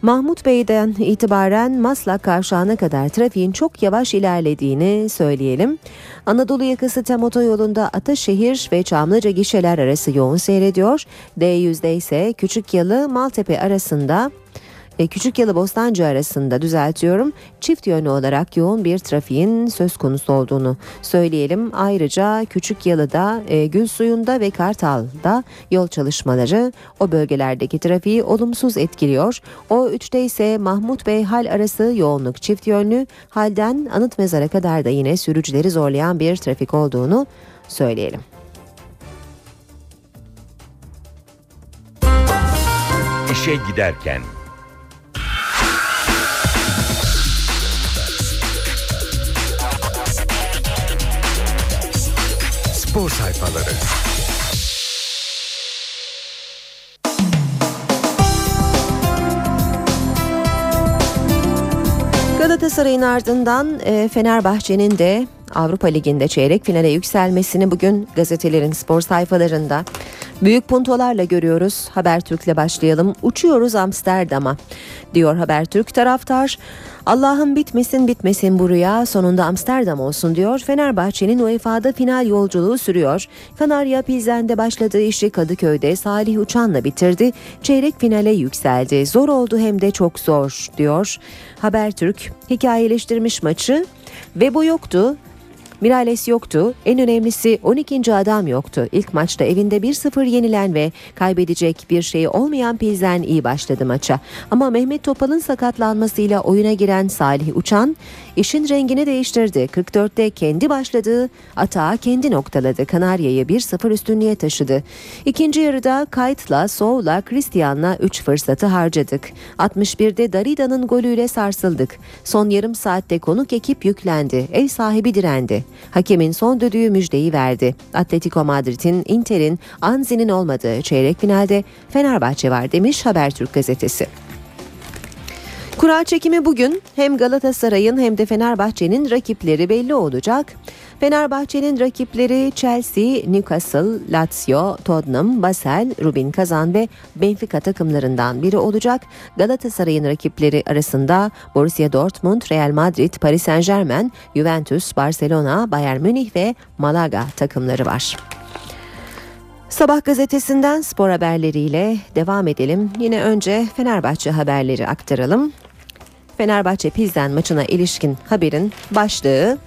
Speaker 2: Mahmut Bey'den itibaren Maslak kavşağına kadar trafiğin çok yavaş ilerlediğini söyleyelim. Anadolu yakası tem otoyolunda Ataşehir ve Çamlıca gişeler arası yoğun seyrediyor. D100'de ise Küçük Yalı Maltepe arasında e, Küçük Yalı Bostancı arasında düzeltiyorum çift yönlü olarak yoğun bir trafiğin söz konusu olduğunu söyleyelim. Ayrıca Küçük Yalı'da, e, Gül Suyu'nda ve Kartal'da yol çalışmaları o bölgelerdeki trafiği olumsuz etkiliyor. O üçte ise Mahmut Bey Hal arası yoğunluk çift yönlü. Halden Anıt Mezar'a kadar da yine sürücüleri zorlayan bir trafik olduğunu söyleyelim.
Speaker 1: İşe giderken
Speaker 13: Spor sayfaları.
Speaker 2: Galatasaray'ın ardından e, Fenerbahçe'nin de Avrupa Ligi'nde çeyrek finale yükselmesini bugün gazetelerin spor sayfalarında büyük puntolarla görüyoruz. Habertürk'le başlayalım. Uçuyoruz Amsterdam'a diyor Habertürk taraftar. Allah'ım bitmesin bitmesin bu rüya sonunda Amsterdam olsun diyor. Fenerbahçe'nin UEFA'da final yolculuğu sürüyor. Kanarya Pilsen'de başladığı işi Kadıköy'de Salih Uçan'la bitirdi. Çeyrek finale yükseldi. Zor oldu hem de çok zor diyor. Habertürk hikayeleştirmiş maçı ve bu yoktu. Mirales yoktu. En önemlisi 12. adam yoktu. İlk maçta evinde 1-0 yenilen ve kaybedecek bir şey olmayan Pilsen iyi başladı maça. Ama Mehmet Topal'ın sakatlanmasıyla oyuna giren Salih Uçan işin rengini değiştirdi. 44'te kendi başladığı atağı kendi noktaladı. Kanarya'yı 1-0 üstünlüğe taşıdı. İkinci yarıda Kayt'la, Soğ'la, Christian'la 3 fırsatı harcadık. 61'de Darida'nın golüyle sarsıldık. Son yarım saatte konuk ekip yüklendi. Ev sahibi direndi. Hakemin son düdüğü müjdeyi verdi. Atletico Madrid'in, Inter'in, Anzi'nin olmadığı çeyrek finalde Fenerbahçe var demiş Habertürk gazetesi. Kura çekimi bugün hem Galatasaray'ın hem de Fenerbahçe'nin rakipleri belli olacak. Fenerbahçe'nin rakipleri Chelsea, Newcastle, Lazio, Tottenham, Basel, Rubin Kazan ve Benfica takımlarından biri olacak. Galatasaray'ın rakipleri arasında Borussia Dortmund, Real Madrid, Paris Saint Germain, Juventus, Barcelona, Bayern Münih ve Malaga takımları var. Sabah gazetesinden spor haberleriyle devam edelim. Yine önce Fenerbahçe haberleri aktaralım. Fenerbahçe Pilsen maçına ilişkin haberin başlığı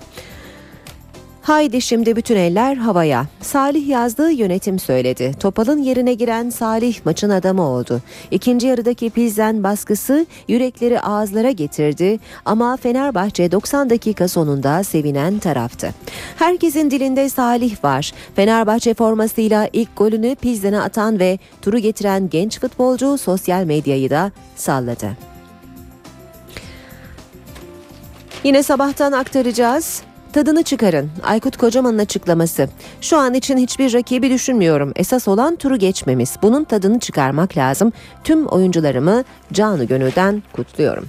Speaker 2: Haydi şimdi bütün eller havaya. Salih yazdığı yönetim söyledi. Topal'ın yerine giren Salih maçın adamı oldu. İkinci yarıdaki Pilsen baskısı yürekleri ağızlara getirdi ama Fenerbahçe 90 dakika sonunda sevinen taraftı. Herkesin dilinde Salih var. Fenerbahçe formasıyla ilk golünü Pilsen'e atan ve turu getiren genç futbolcu sosyal medyayı da salladı. Yine sabahtan aktaracağız. Tadını çıkarın. Aykut Kocaman'ın açıklaması. Şu an için hiçbir rakibi düşünmüyorum. Esas olan turu geçmemiz. Bunun tadını çıkarmak lazım. Tüm oyuncularımı canı gönülden kutluyorum.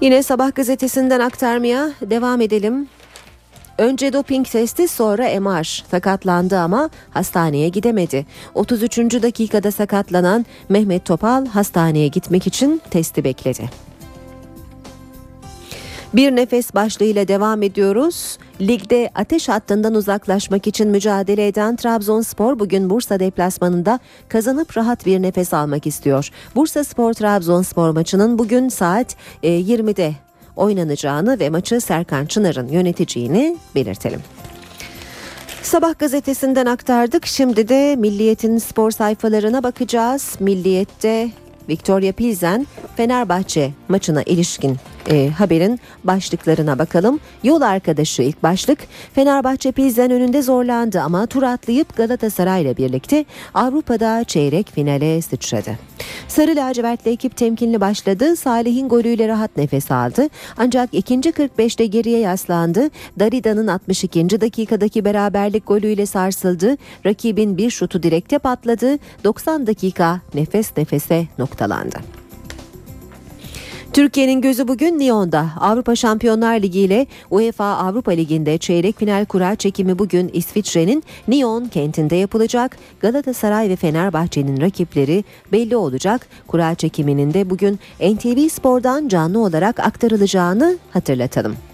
Speaker 2: Yine Sabah gazetesinden aktarmaya devam edelim. Önce doping testi sonra MR sakatlandı ama hastaneye gidemedi. 33. dakikada sakatlanan Mehmet Topal hastaneye gitmek için testi bekledi. Bir nefes başlığıyla devam ediyoruz. Ligde ateş hattından uzaklaşmak için mücadele eden Trabzonspor bugün Bursa deplasmanında kazanıp rahat bir nefes almak istiyor. Bursa Spor Trabzonspor maçının bugün saat 20'de oynanacağını ve maçı Serkan Çınar'ın yöneteceğini belirtelim. Sabah gazetesinden aktardık. Şimdi de Milliyet'in spor sayfalarına bakacağız. Milliyet'te Victoria Pilsen Fenerbahçe maçına ilişkin e, haberin başlıklarına bakalım. Yol arkadaşı ilk başlık Fenerbahçe Pilsen önünde zorlandı ama tur atlayıp Galatasaray ile birlikte Avrupa'da çeyrek finale sıçradı. Sarı lacivertli ekip temkinli başladı. Salih'in golüyle rahat nefes aldı. Ancak ikinci 45'te geriye yaslandı. Darida'nın 62. dakikadaki beraberlik golüyle sarsıldı. Rakibin bir şutu direkte patladı. 90 dakika nefes nefese noktalandı. Türkiye'nin gözü bugün Lyon'da. Avrupa Şampiyonlar Ligi ile UEFA Avrupa Ligi'nde çeyrek final kura çekimi bugün İsviçre'nin Lyon kentinde yapılacak. Galatasaray ve Fenerbahçe'nin rakipleri belli olacak. Kura çekiminin de bugün NTV Spor'dan canlı olarak aktarılacağını hatırlatalım.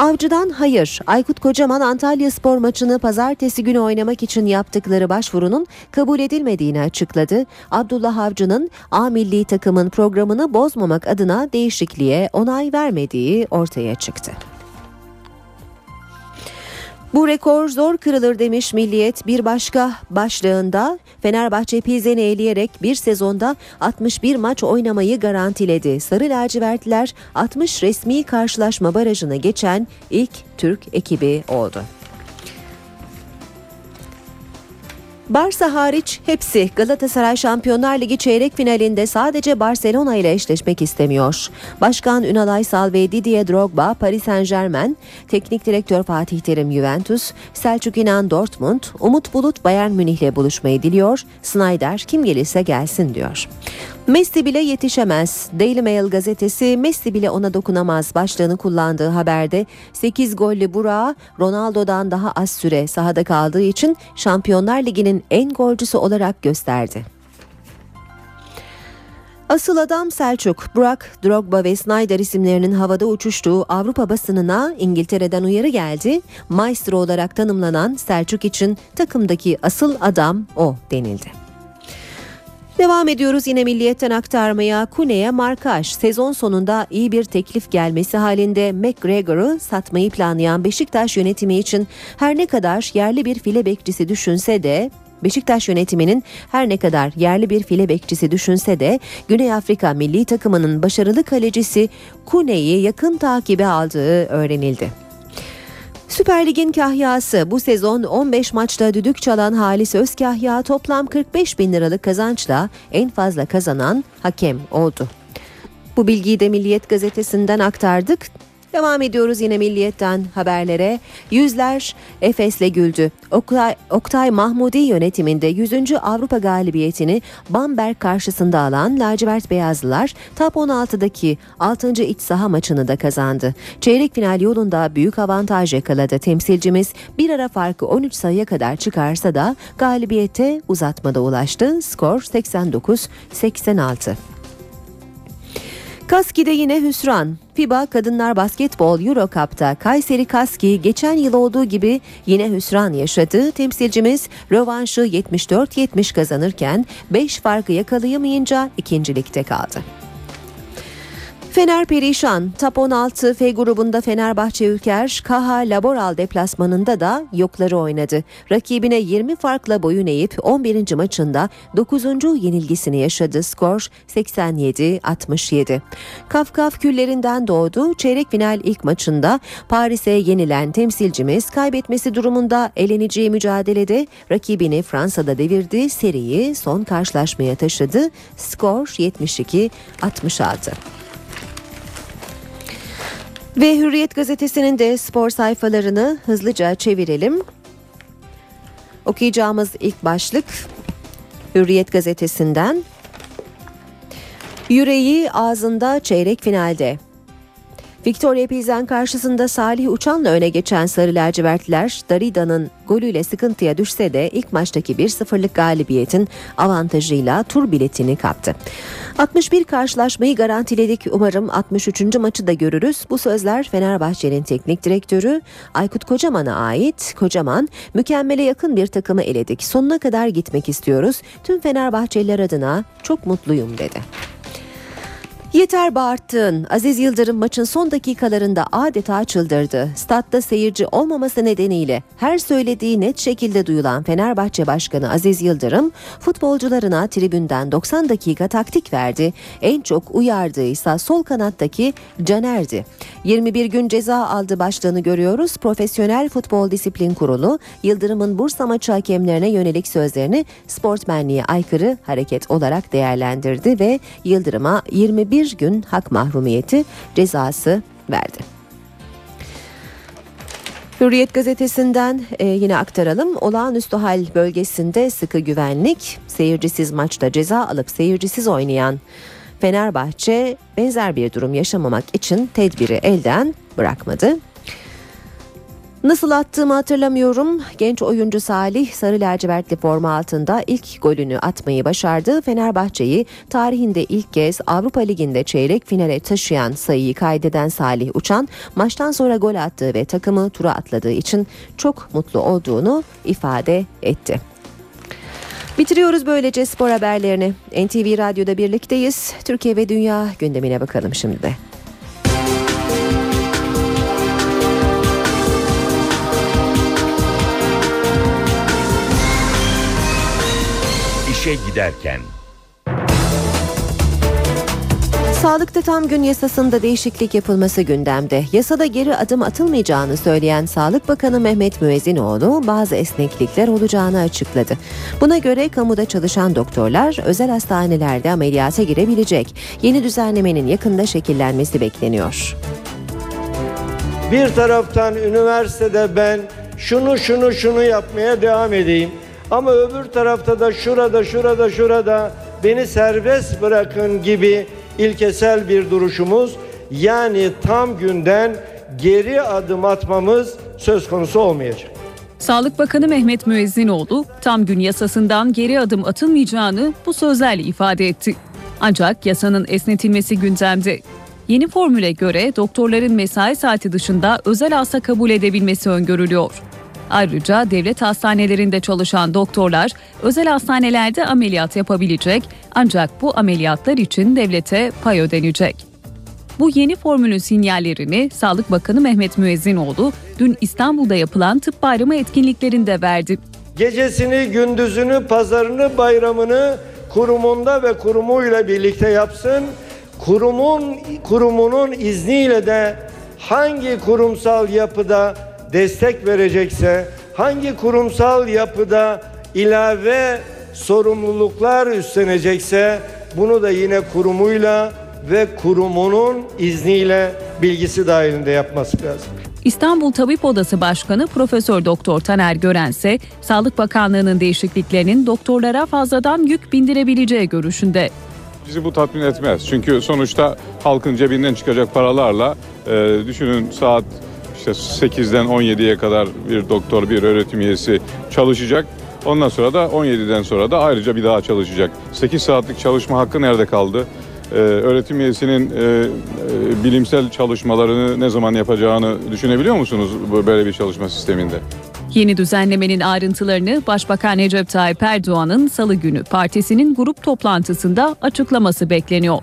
Speaker 2: Avcıdan hayır. Aykut Kocaman Antalya Spor maçını pazartesi günü oynamak için yaptıkları başvurunun kabul edilmediğini açıkladı. Abdullah Avcı'nın A milli takımın programını bozmamak adına değişikliğe onay vermediği ortaya çıktı. Bu rekor zor kırılır demiş Milliyet bir başka başlığında Fenerbahçe Pilsen'i eleyerek bir sezonda 61 maç oynamayı garantiledi. Sarı lacivertler 60 resmi karşılaşma barajını geçen ilk Türk ekibi oldu. Barça hariç hepsi Galatasaray Şampiyonlar Ligi çeyrek finalinde sadece Barcelona ile eşleşmek istemiyor. Başkan Ünal Aysal ve Didier Drogba Paris Saint Germain, Teknik Direktör Fatih Terim Juventus, Selçuk İnan Dortmund, Umut Bulut Bayern Münih ile buluşmayı diliyor. Snyder kim gelirse gelsin diyor. Messi bile yetişemez. Daily Mail gazetesi Messi bile ona dokunamaz başlığını kullandığı haberde 8 gollü Burak'ı Ronaldo'dan daha az süre sahada kaldığı için Şampiyonlar Ligi'nin en golcüsü olarak gösterdi. Asıl adam Selçuk, Burak, Drogba ve Snyder isimlerinin havada uçuştuğu Avrupa basınına İngiltere'den uyarı geldi. Maestro olarak tanımlanan Selçuk için takımdaki asıl adam o denildi. Devam ediyoruz yine milliyetten aktarmaya. Kune'ye markaj. Sezon sonunda iyi bir teklif gelmesi halinde McGregor'ı satmayı planlayan Beşiktaş yönetimi için her ne kadar yerli bir file bekçisi düşünse de Beşiktaş yönetiminin her ne kadar yerli bir file bekçisi düşünse de Güney Afrika milli takımının başarılı kalecisi Kune'yi yakın takibe aldığı öğrenildi. Süper Lig'in kahyası bu sezon 15 maçta düdük çalan Halis Özkahya toplam 45 bin liralık kazançla en fazla kazanan hakem oldu. Bu bilgiyi de Milliyet gazetesinden aktardık. Devam ediyoruz yine Milliyet'ten haberlere. Yüzler Efes'le güldü. Oktay, Oktay Mahmudi yönetiminde 100. Avrupa galibiyetini Bamberg karşısında alan lacivert beyazlılar Top 16'daki 6. iç saha maçını da kazandı. Çeyrek final yolunda büyük avantaj yakaladı. Temsilcimiz bir ara farkı 13 sayıya kadar çıkarsa da galibiyete uzatmada ulaştı. Skor 89-86. Kaski'de yine hüsran. FIBA Kadınlar Basketbol Euro Cup'ta Kayseri Kaski geçen yıl olduğu gibi yine hüsran yaşadı. Temsilcimiz rövanşı 74-70 kazanırken 5 farkı yakalayamayınca ikincilikte kaldı. Fener perişan. Top 16 F grubunda Fenerbahçe Ülker, Kaha Laboral deplasmanında da yokları oynadı. Rakibine 20 farkla boyun eğip 11. maçında 9. yenilgisini yaşadı. Skor 87-67. Kafkaf küllerinden doğdu. Çeyrek final ilk maçında Paris'e yenilen temsilcimiz kaybetmesi durumunda eleneceği mücadelede rakibini Fransa'da devirdi. Seriyi son karşılaşmaya taşıdı. Skor 72-66. Ve Hürriyet gazetesinin de spor sayfalarını hızlıca çevirelim. Okuyacağımız ilk başlık Hürriyet gazetesinden. Yüreği ağzında çeyrek finalde. Victoria Pilsen karşısında Salih Uçan'la öne geçen Sarı Lacivertliler Darida'nın golüyle sıkıntıya düşse de ilk maçtaki 1-0'lık galibiyetin avantajıyla tur biletini kaptı. 61 karşılaşmayı garantiledik umarım 63. maçı da görürüz. Bu sözler Fenerbahçe'nin teknik direktörü Aykut Kocaman'a ait. Kocaman mükemmele yakın bir takımı eledik. Sonuna kadar gitmek istiyoruz. Tüm Fenerbahçeliler adına çok mutluyum dedi. Yeter bağırttın. Aziz Yıldırım maçın son dakikalarında adeta çıldırdı. Statta seyirci olmaması nedeniyle her söylediği net şekilde duyulan Fenerbahçe Başkanı Aziz Yıldırım futbolcularına tribünden 90 dakika taktik verdi. En çok uyardığıysa sol kanattaki Caner'di. 21 gün ceza aldı başlığını görüyoruz. Profesyonel Futbol Disiplin Kurulu Yıldırım'ın Bursa maçı hakemlerine yönelik sözlerini sportmenliğe aykırı hareket olarak değerlendirdi ve Yıldırım'a 21 bir gün hak mahrumiyeti cezası verdi. Hürriyet gazetesinden e, yine aktaralım. Olağanüstü hal bölgesinde sıkı güvenlik, seyircisiz maçta ceza alıp seyircisiz oynayan Fenerbahçe benzer bir durum yaşamamak için tedbiri elden bırakmadı. Nasıl attığımı hatırlamıyorum. Genç oyuncu Salih sarı lacivertli forma altında ilk golünü atmayı başardı. Fenerbahçe'yi tarihinde ilk kez Avrupa Ligi'nde çeyrek finale taşıyan sayıyı kaydeden Salih Uçan maçtan sonra gol attığı ve takımı tura atladığı için çok mutlu olduğunu ifade etti. Bitiriyoruz böylece spor haberlerini. NTV Radyo'da birlikteyiz. Türkiye ve dünya gündemine bakalım şimdi de.
Speaker 1: İşe giderken.
Speaker 2: Sağlıkta tam gün yasasında değişiklik yapılması gündemde. Yasada geri adım atılmayacağını söyleyen Sağlık Bakanı Mehmet Müezzinoğlu bazı esneklikler olacağını açıkladı. Buna göre kamuda çalışan doktorlar özel hastanelerde ameliyata girebilecek. Yeni düzenlemenin yakında şekillenmesi bekleniyor.
Speaker 16: Bir taraftan üniversitede ben şunu şunu şunu yapmaya devam edeyim. Ama öbür tarafta da şurada şurada şurada beni serbest bırakın gibi ilkesel bir duruşumuz yani tam günden geri adım atmamız söz konusu olmayacak.
Speaker 6: Sağlık Bakanı Mehmet Müezzinoğlu tam gün yasasından geri adım atılmayacağını bu sözlerle ifade etti. Ancak yasanın esnetilmesi gündemde. Yeni formüle göre doktorların mesai saati dışında özel hasta kabul edebilmesi öngörülüyor. Ayrıca devlet hastanelerinde çalışan doktorlar özel hastanelerde ameliyat yapabilecek ancak bu ameliyatlar için devlete pay ödenecek. Bu yeni formülün sinyallerini Sağlık Bakanı Mehmet Müezzinoğlu dün İstanbul'da yapılan tıp bayramı etkinliklerinde verdi.
Speaker 16: Gecesini, gündüzünü, pazarını, bayramını kurumunda ve kurumuyla birlikte yapsın. Kurumun kurumunun izniyle de hangi kurumsal yapıda destek verecekse, hangi kurumsal yapıda ilave sorumluluklar üstlenecekse bunu da yine kurumuyla ve kurumunun izniyle bilgisi dahilinde yapması lazım.
Speaker 6: İstanbul Tabip Odası Başkanı Profesör Doktor Taner Gören ise Sağlık Bakanlığı'nın değişikliklerinin doktorlara fazladan yük bindirebileceği görüşünde.
Speaker 17: Bizi bu tatmin etmez. Çünkü sonuçta halkın cebinden çıkacak paralarla e, düşünün saat işte 8'den 17'ye kadar bir doktor, bir öğretim üyesi çalışacak. Ondan sonra da 17'den sonra da ayrıca bir daha çalışacak. 8 saatlik çalışma hakkı nerede kaldı? Ee, öğretim üyesinin e, e, bilimsel çalışmalarını ne zaman yapacağını düşünebiliyor musunuz böyle bir çalışma sisteminde?
Speaker 6: Yeni düzenlemenin ayrıntılarını Başbakan Recep Tayyip Erdoğan'ın salı günü partisinin grup toplantısında açıklaması bekleniyor.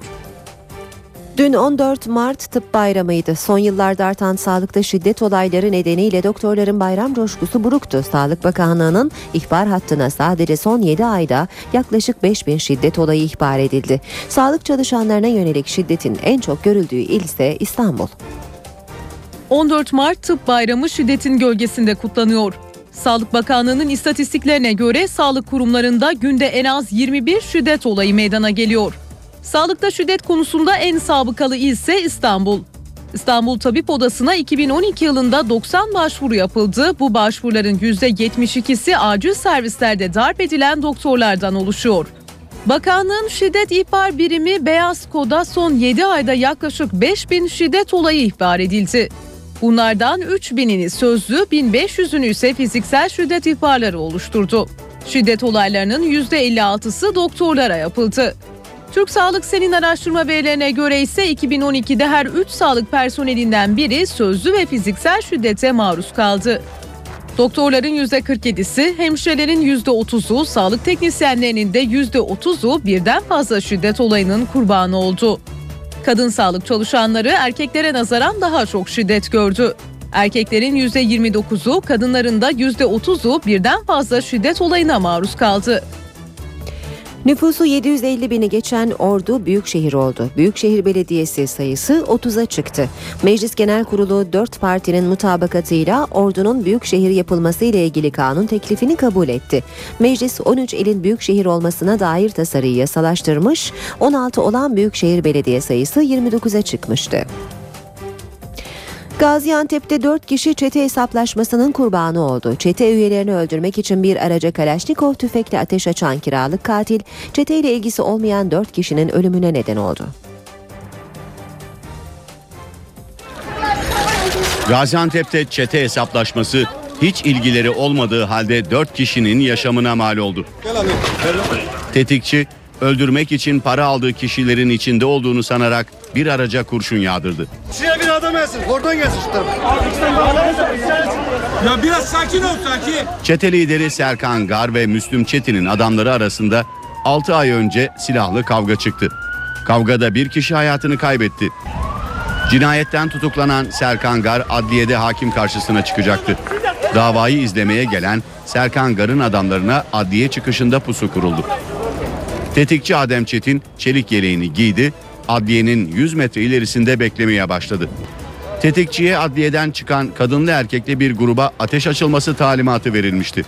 Speaker 2: Dün 14 Mart Tıp Bayramı'ydı. Son yıllarda artan sağlıkta şiddet olayları nedeniyle doktorların bayram coşkusu buruktu. Sağlık Bakanlığı'nın ihbar hattına sadece son 7 ayda yaklaşık 5000 şiddet olayı ihbar edildi. Sağlık çalışanlarına yönelik şiddetin en çok görüldüğü il ise İstanbul.
Speaker 18: 14 Mart Tıp Bayramı şiddetin gölgesinde kutlanıyor. Sağlık Bakanlığı'nın istatistiklerine göre sağlık kurumlarında günde en az 21 şiddet olayı meydana geliyor. Sağlıkta şiddet konusunda en sabıkalı il ise İstanbul. İstanbul Tabip Odası'na 2012 yılında 90 başvuru yapıldı. Bu başvuruların %72'si acil servislerde darp edilen doktorlardan oluşuyor. Bakanlığın şiddet ihbar birimi Beyaz Kod'a son 7 ayda yaklaşık 5000 şiddet olayı ihbar edildi. Bunlardan 3000'ini sözlü, 1500'ünü ise fiziksel şiddet ihbarları oluşturdu. Şiddet olaylarının %56'sı doktorlara yapıldı. Türk Sağlık Sen'in araştırma verilerine göre ise 2012'de her 3 sağlık personelinden biri sözlü ve fiziksel şiddete maruz kaldı. Doktorların %47'si, hemşirelerin %30'u, sağlık teknisyenlerinin de %30'u birden fazla şiddet olayının kurbanı oldu. Kadın sağlık çalışanları erkeklere nazaran daha çok şiddet gördü. Erkeklerin %29'u, kadınların da %30'u birden fazla şiddet olayına maruz kaldı.
Speaker 2: Nüfusu 750 bini geçen Ordu büyükşehir oldu. Büyükşehir Belediyesi sayısı 30'a çıktı. Meclis Genel Kurulu 4 partinin mutabakatıyla Ordu'nun büyükşehir yapılması ile ilgili kanun teklifini kabul etti. Meclis 13 ilin büyükşehir olmasına dair tasarıyı yasalaştırmış, 16 olan büyükşehir belediye sayısı 29'a çıkmıştı. Gaziantep'te 4 kişi çete hesaplaşmasının kurbanı oldu. Çete üyelerini öldürmek için bir araca Kalaşnikov tüfekle ateş açan kiralık katil, çeteyle ilgisi olmayan 4 kişinin ölümüne neden oldu.
Speaker 8: Gaziantep'te çete hesaplaşması hiç ilgileri olmadığı halde 4 kişinin yaşamına mal oldu. Tetikçi öldürmek için para aldığı kişilerin içinde olduğunu sanarak bir araca kurşun yağdırdı.
Speaker 19: Şuraya bir gelsin. Oradan gelsin şu. Ya biraz sakin ol sakin.
Speaker 8: Çete lideri Serkan Gar ve Müslüm Çetin'in adamları arasında 6 ay önce silahlı kavga çıktı. Kavgada bir kişi hayatını kaybetti. Cinayetten tutuklanan Serkan Gar adliyede hakim karşısına çıkacaktı. Davayı izlemeye gelen Serkan Gar'ın adamlarına adliye çıkışında pusu kuruldu. Tetikçi Adem Çetin çelik yeleğini giydi, adliyenin 100 metre ilerisinde beklemeye başladı. Tetikçiye adliyeden çıkan kadınlı erkekli bir gruba ateş açılması talimatı verilmişti.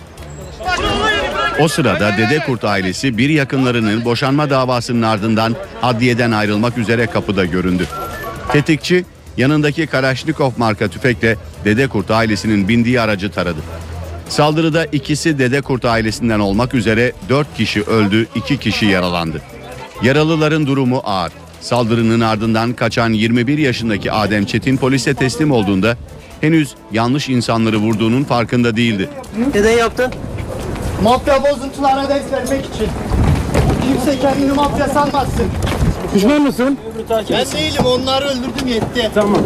Speaker 8: O sırada Dede Kurt ailesi bir yakınlarının boşanma davasının ardından adliyeden ayrılmak üzere kapıda göründü. Tetikçi yanındaki Kalaşnikov marka tüfekle Dede Kurt ailesinin bindiği aracı taradı. Saldırıda ikisi Dede Kurt ailesinden olmak üzere 4 kişi öldü, 2 kişi yaralandı. Yaralıların durumu ağır. Saldırının ardından kaçan 21 yaşındaki Adem Çetin polise teslim olduğunda henüz yanlış insanları vurduğunun farkında değildi.
Speaker 20: Neden yaptın? Mafya bozuntulara ders vermek için. Kimse kendini mafya sanmasın.
Speaker 19: Pişman mısın?
Speaker 20: Ben değilim onları öldürdüm yetti.
Speaker 19: Tamam.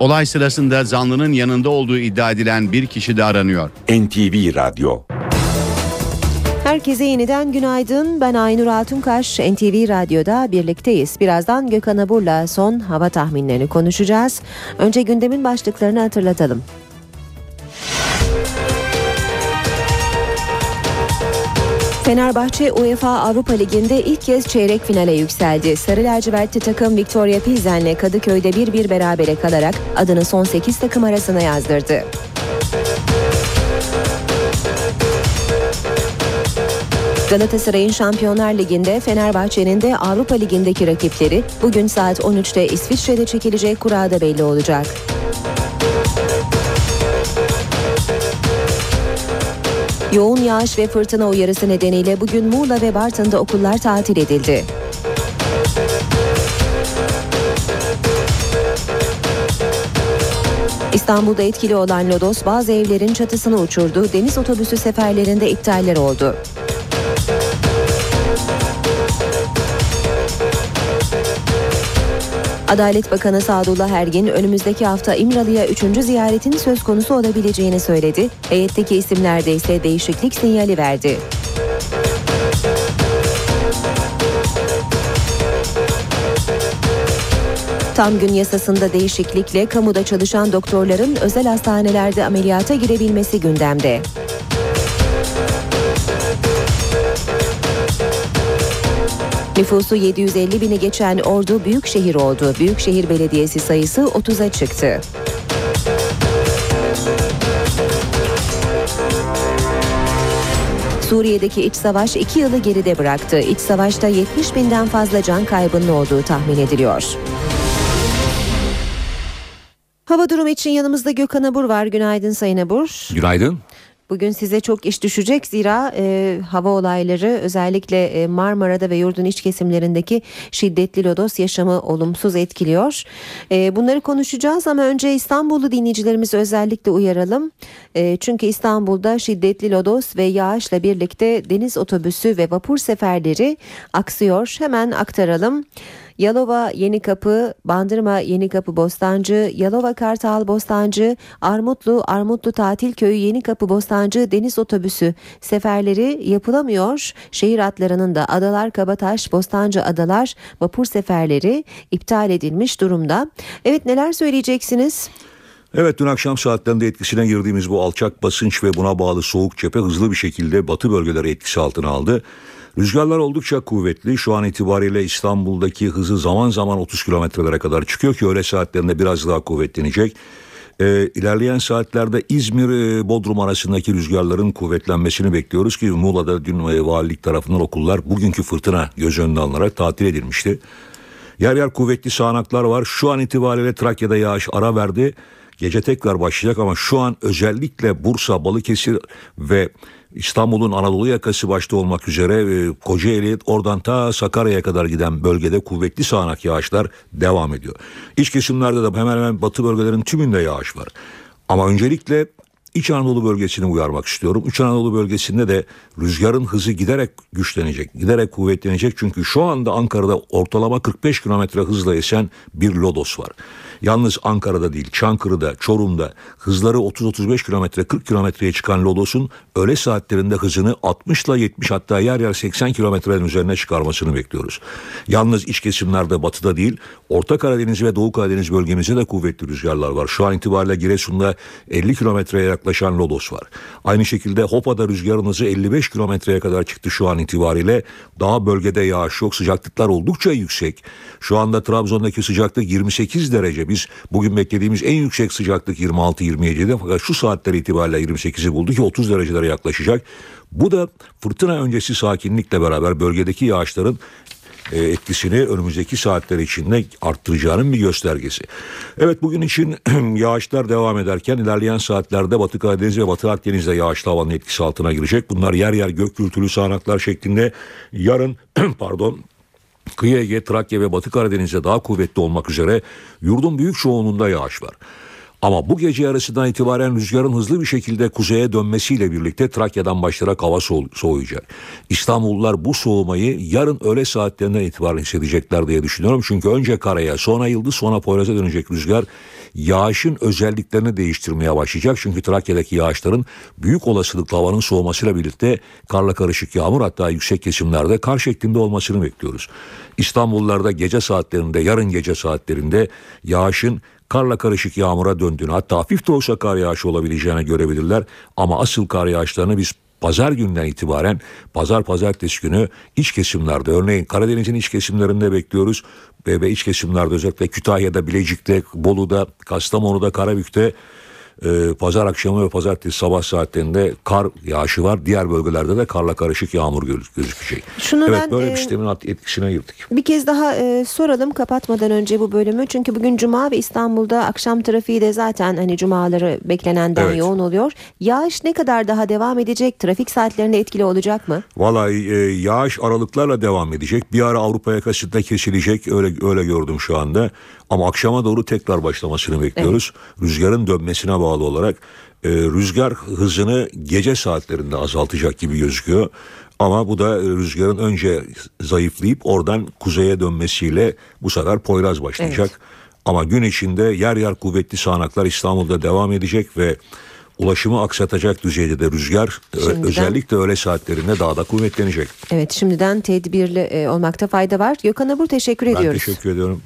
Speaker 8: Olay sırasında zanlının yanında olduğu iddia edilen bir kişi de aranıyor.
Speaker 1: NTV Radyo
Speaker 2: Herkese yeniden günaydın. Ben Aynur Altunkaş. NTV Radyo'da birlikteyiz. Birazdan Gökhan Abur'la son hava tahminlerini konuşacağız. Önce gündemin başlıklarını hatırlatalım. Fenerbahçe UEFA Avrupa Ligi'nde ilk kez çeyrek finale yükseldi. Sarı lacivertli takım Victoria Pilsen'le Kadıköy'de 1-1 berabere kalarak adını son 8 takım arasına yazdırdı. Galatasaray'ın Şampiyonlar Ligi'nde Fenerbahçe'nin de Avrupa Ligi'ndeki rakipleri bugün saat 13'te İsviçre'de çekilecek kurada belli olacak. Yoğun yağış ve fırtına uyarısı nedeniyle bugün Muğla ve Bartın'da okullar tatil edildi. İstanbul'da etkili olan lodos bazı evlerin çatısını uçurdu. Deniz otobüsü seferlerinde iptaller oldu. Adalet Bakanı Sadullah Ergin önümüzdeki hafta İmralı'ya 3. ziyaretin söz konusu olabileceğini söyledi. Heyetteki isimlerde ise değişiklik sinyali verdi. Tam gün yasasında değişiklikle kamuda çalışan doktorların özel hastanelerde ameliyata girebilmesi gündemde. Nüfusu 750 bini geçen Ordu büyük şehir oldu. Büyükşehir Belediyesi sayısı 30'a çıktı. Suriye'deki iç savaş iki yılı geride bıraktı. İç savaşta 70 binden fazla can kaybının olduğu tahmin ediliyor. Hava durumu için yanımızda Gökhan Abur var. Günaydın Sayın Abur.
Speaker 21: Günaydın.
Speaker 2: Bugün size çok iş düşecek zira e, hava olayları özellikle e, Marmara'da ve yurdun iç kesimlerindeki şiddetli lodos yaşamı olumsuz etkiliyor. E, bunları konuşacağız ama önce İstanbullu dinleyicilerimizi özellikle uyaralım. E, çünkü İstanbul'da şiddetli lodos ve yağışla birlikte deniz otobüsü ve vapur seferleri aksıyor. Hemen aktaralım. Yalova Yenikapı, Bandırma Yenikapı Bostancı, Yalova Kartal Bostancı, Armutlu Armutlu Tatil Köyü Yenikapı Bostancı deniz otobüsü seferleri yapılamıyor. Şehir hatlarının da Adalar Kabataş Bostancı Adalar vapur seferleri iptal edilmiş durumda. Evet neler söyleyeceksiniz?
Speaker 21: Evet dün akşam saatlerinde etkisine girdiğimiz bu alçak basınç ve buna bağlı soğuk cephe hızlı bir şekilde batı bölgeleri etkisi altına aldı. Rüzgarlar oldukça kuvvetli. Şu an itibariyle İstanbul'daki hızı zaman zaman 30 kilometrelere kadar çıkıyor ki öğle saatlerinde biraz daha kuvvetlenecek. Ee, ilerleyen saatlerde İzmir-Bodrum arasındaki rüzgarların kuvvetlenmesini bekliyoruz ki Muğla'da dün e, valilik tarafından okullar bugünkü fırtına göz önüne alınarak tatil edilmişti. Yer yer kuvvetli sağanaklar var. Şu an itibariyle Trakya'da yağış ara verdi. Gece tekrar başlayacak ama şu an özellikle Bursa, Balıkesir ve İstanbul'un Anadolu yakası başta olmak üzere e, Kocaeli oradan ta Sakarya'ya kadar giden bölgede kuvvetli sağanak yağışlar devam ediyor. İç kesimlerde de hemen hemen batı bölgelerin tümünde yağış var. Ama öncelikle İç Anadolu bölgesini uyarmak istiyorum. İç Anadolu bölgesinde de rüzgarın hızı giderek güçlenecek, giderek kuvvetlenecek. Çünkü şu anda Ankara'da ortalama 45 kilometre hızla esen bir lodos var. Yalnız Ankara'da değil Çankırı'da, Çorum'da hızları 30-35 kilometre 40 kilometreye çıkan Lodos'un öğle saatlerinde hızını 60 ile 70 hatta yer yer 80 kilometrenin üzerine çıkarmasını bekliyoruz. Yalnız iç kesimlerde batıda değil Orta Karadeniz ve Doğu Karadeniz bölgemizde de kuvvetli rüzgarlar var. Şu an itibariyle Giresun'da 50 kilometreye yaklaşan Lodos var. Aynı şekilde Hopa'da rüzgarın hızı 55 kilometreye kadar çıktı şu an itibariyle. Daha bölgede yağış yok sıcaklıklar oldukça yüksek. Şu anda Trabzon'daki sıcaklık 28 derece biz bugün beklediğimiz en yüksek sıcaklık 26-27'de fakat şu saatler itibariyle 28'i buldu ki 30 derecelere yaklaşacak. Bu da fırtına öncesi sakinlikle beraber bölgedeki yağışların e, etkisini önümüzdeki saatler içinde arttıracağının bir göstergesi. Evet bugün için yağışlar devam ederken ilerleyen saatlerde Batı Karadeniz ve Batı Akdeniz'de yağışlı havanın etkisi altına girecek. Bunlar yer yer gök gürültülü sağanaklar şeklinde yarın pardon Kıyı Ege, Trakya ve Batı Karadeniz'de daha kuvvetli olmak üzere yurdun büyük çoğunluğunda yağış var. Ama bu gece yarısından itibaren rüzgarın hızlı bir şekilde kuzeye dönmesiyle birlikte Trakya'dan başlayarak hava soğu- soğuyacak. İstanbullular bu soğumayı yarın öğle saatlerinden itibaren hissedecekler diye düşünüyorum. Çünkü önce karaya sonra yıldız sonra Poyraz'a dönecek rüzgar yağışın özelliklerini değiştirmeye başlayacak. Çünkü Trakya'daki yağışların büyük olasılıkla havanın soğumasıyla birlikte karla karışık yağmur hatta yüksek kesimlerde kar şeklinde olmasını bekliyoruz. İstanbullularda gece saatlerinde yarın gece saatlerinde yağışın karla karışık yağmura döndüğünü hatta hafif de olsa kar yağışı olabileceğini görebilirler. Ama asıl kar yağışlarını biz pazar günden itibaren pazar pazartesi günü iç kesimlerde örneğin Karadeniz'in iç kesimlerinde bekliyoruz ve, ve iç kesimlerde özellikle Kütahya'da, Bilecik'te, Bolu'da, Kastamonu'da, Karabük'te e, pazar akşamı ve pazartesi sabah saatlerinde kar yağışı var. Diğer bölgelerde de karla karışık yağmur göz- gözükecek.
Speaker 2: Şunu
Speaker 21: evet
Speaker 2: ben,
Speaker 21: böyle
Speaker 2: e,
Speaker 21: bir sistemin etkisine girdik.
Speaker 2: Bir kez daha e, soralım kapatmadan önce bu bölümü. Çünkü bugün cuma ve İstanbul'da akşam trafiği de zaten hani cumaları beklenenden
Speaker 21: Evet.
Speaker 2: yoğun oluyor. Yağış ne kadar daha devam edecek? Trafik saatlerinde etkili olacak mı?
Speaker 21: Vallahi e, yağış aralıklarla devam edecek. Bir ara Avrupa yakasında kesilecek öyle öyle gördüm şu anda. Ama akşama doğru tekrar başlamasını bekliyoruz. Rüzgarın dönmesine bağlı olarak e, rüzgar hızını gece saatlerinde azaltacak gibi gözüküyor. Ama bu da e, rüzgarın önce zayıflayıp oradan kuzeye dönmesiyle bu sefer Poyraz başlayacak. Ama gün içinde yer yer kuvvetli sağanaklar İstanbul'da devam edecek ve ulaşımı aksatacak düzeyde de rüzgar ö-
Speaker 2: Şimdiden-
Speaker 21: özellikle öğle saatlerinde daha da kuvvetlenecek.
Speaker 2: Evet şimdiden tedbirli e, olmakta fayda var. Gökhan Abur teşekkür
Speaker 21: Ben
Speaker 2: ediyoruz.
Speaker 21: teşekkür ediyorum.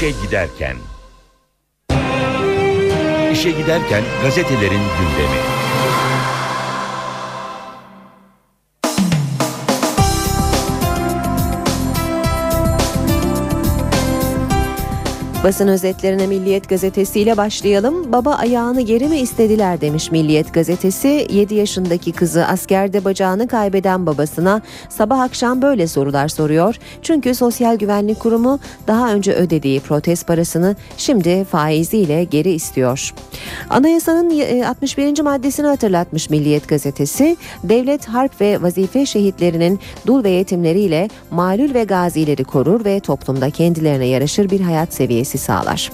Speaker 1: İşe giderken. İşe giderken gazetelerin gündemi.
Speaker 2: Basın özetlerine Milliyet gazetesiyle başlayalım. Baba ayağını geri mi istediler demiş Milliyet gazetesi. 7 yaşındaki kızı askerde bacağını kaybeden babasına sabah akşam böyle sorular soruyor. Çünkü Sosyal Güvenlik Kurumu daha önce ödediği protest parasını şimdi faiziyle geri istiyor. Anayasanın e, 61. maddesini hatırlatmış Milliyet gazetesi. Devlet harp ve vazife şehitlerinin dul ve yetimleriyle malul ve gazileri korur ve toplumda kendilerine yaraşır bir hayat seviyesi sağlar.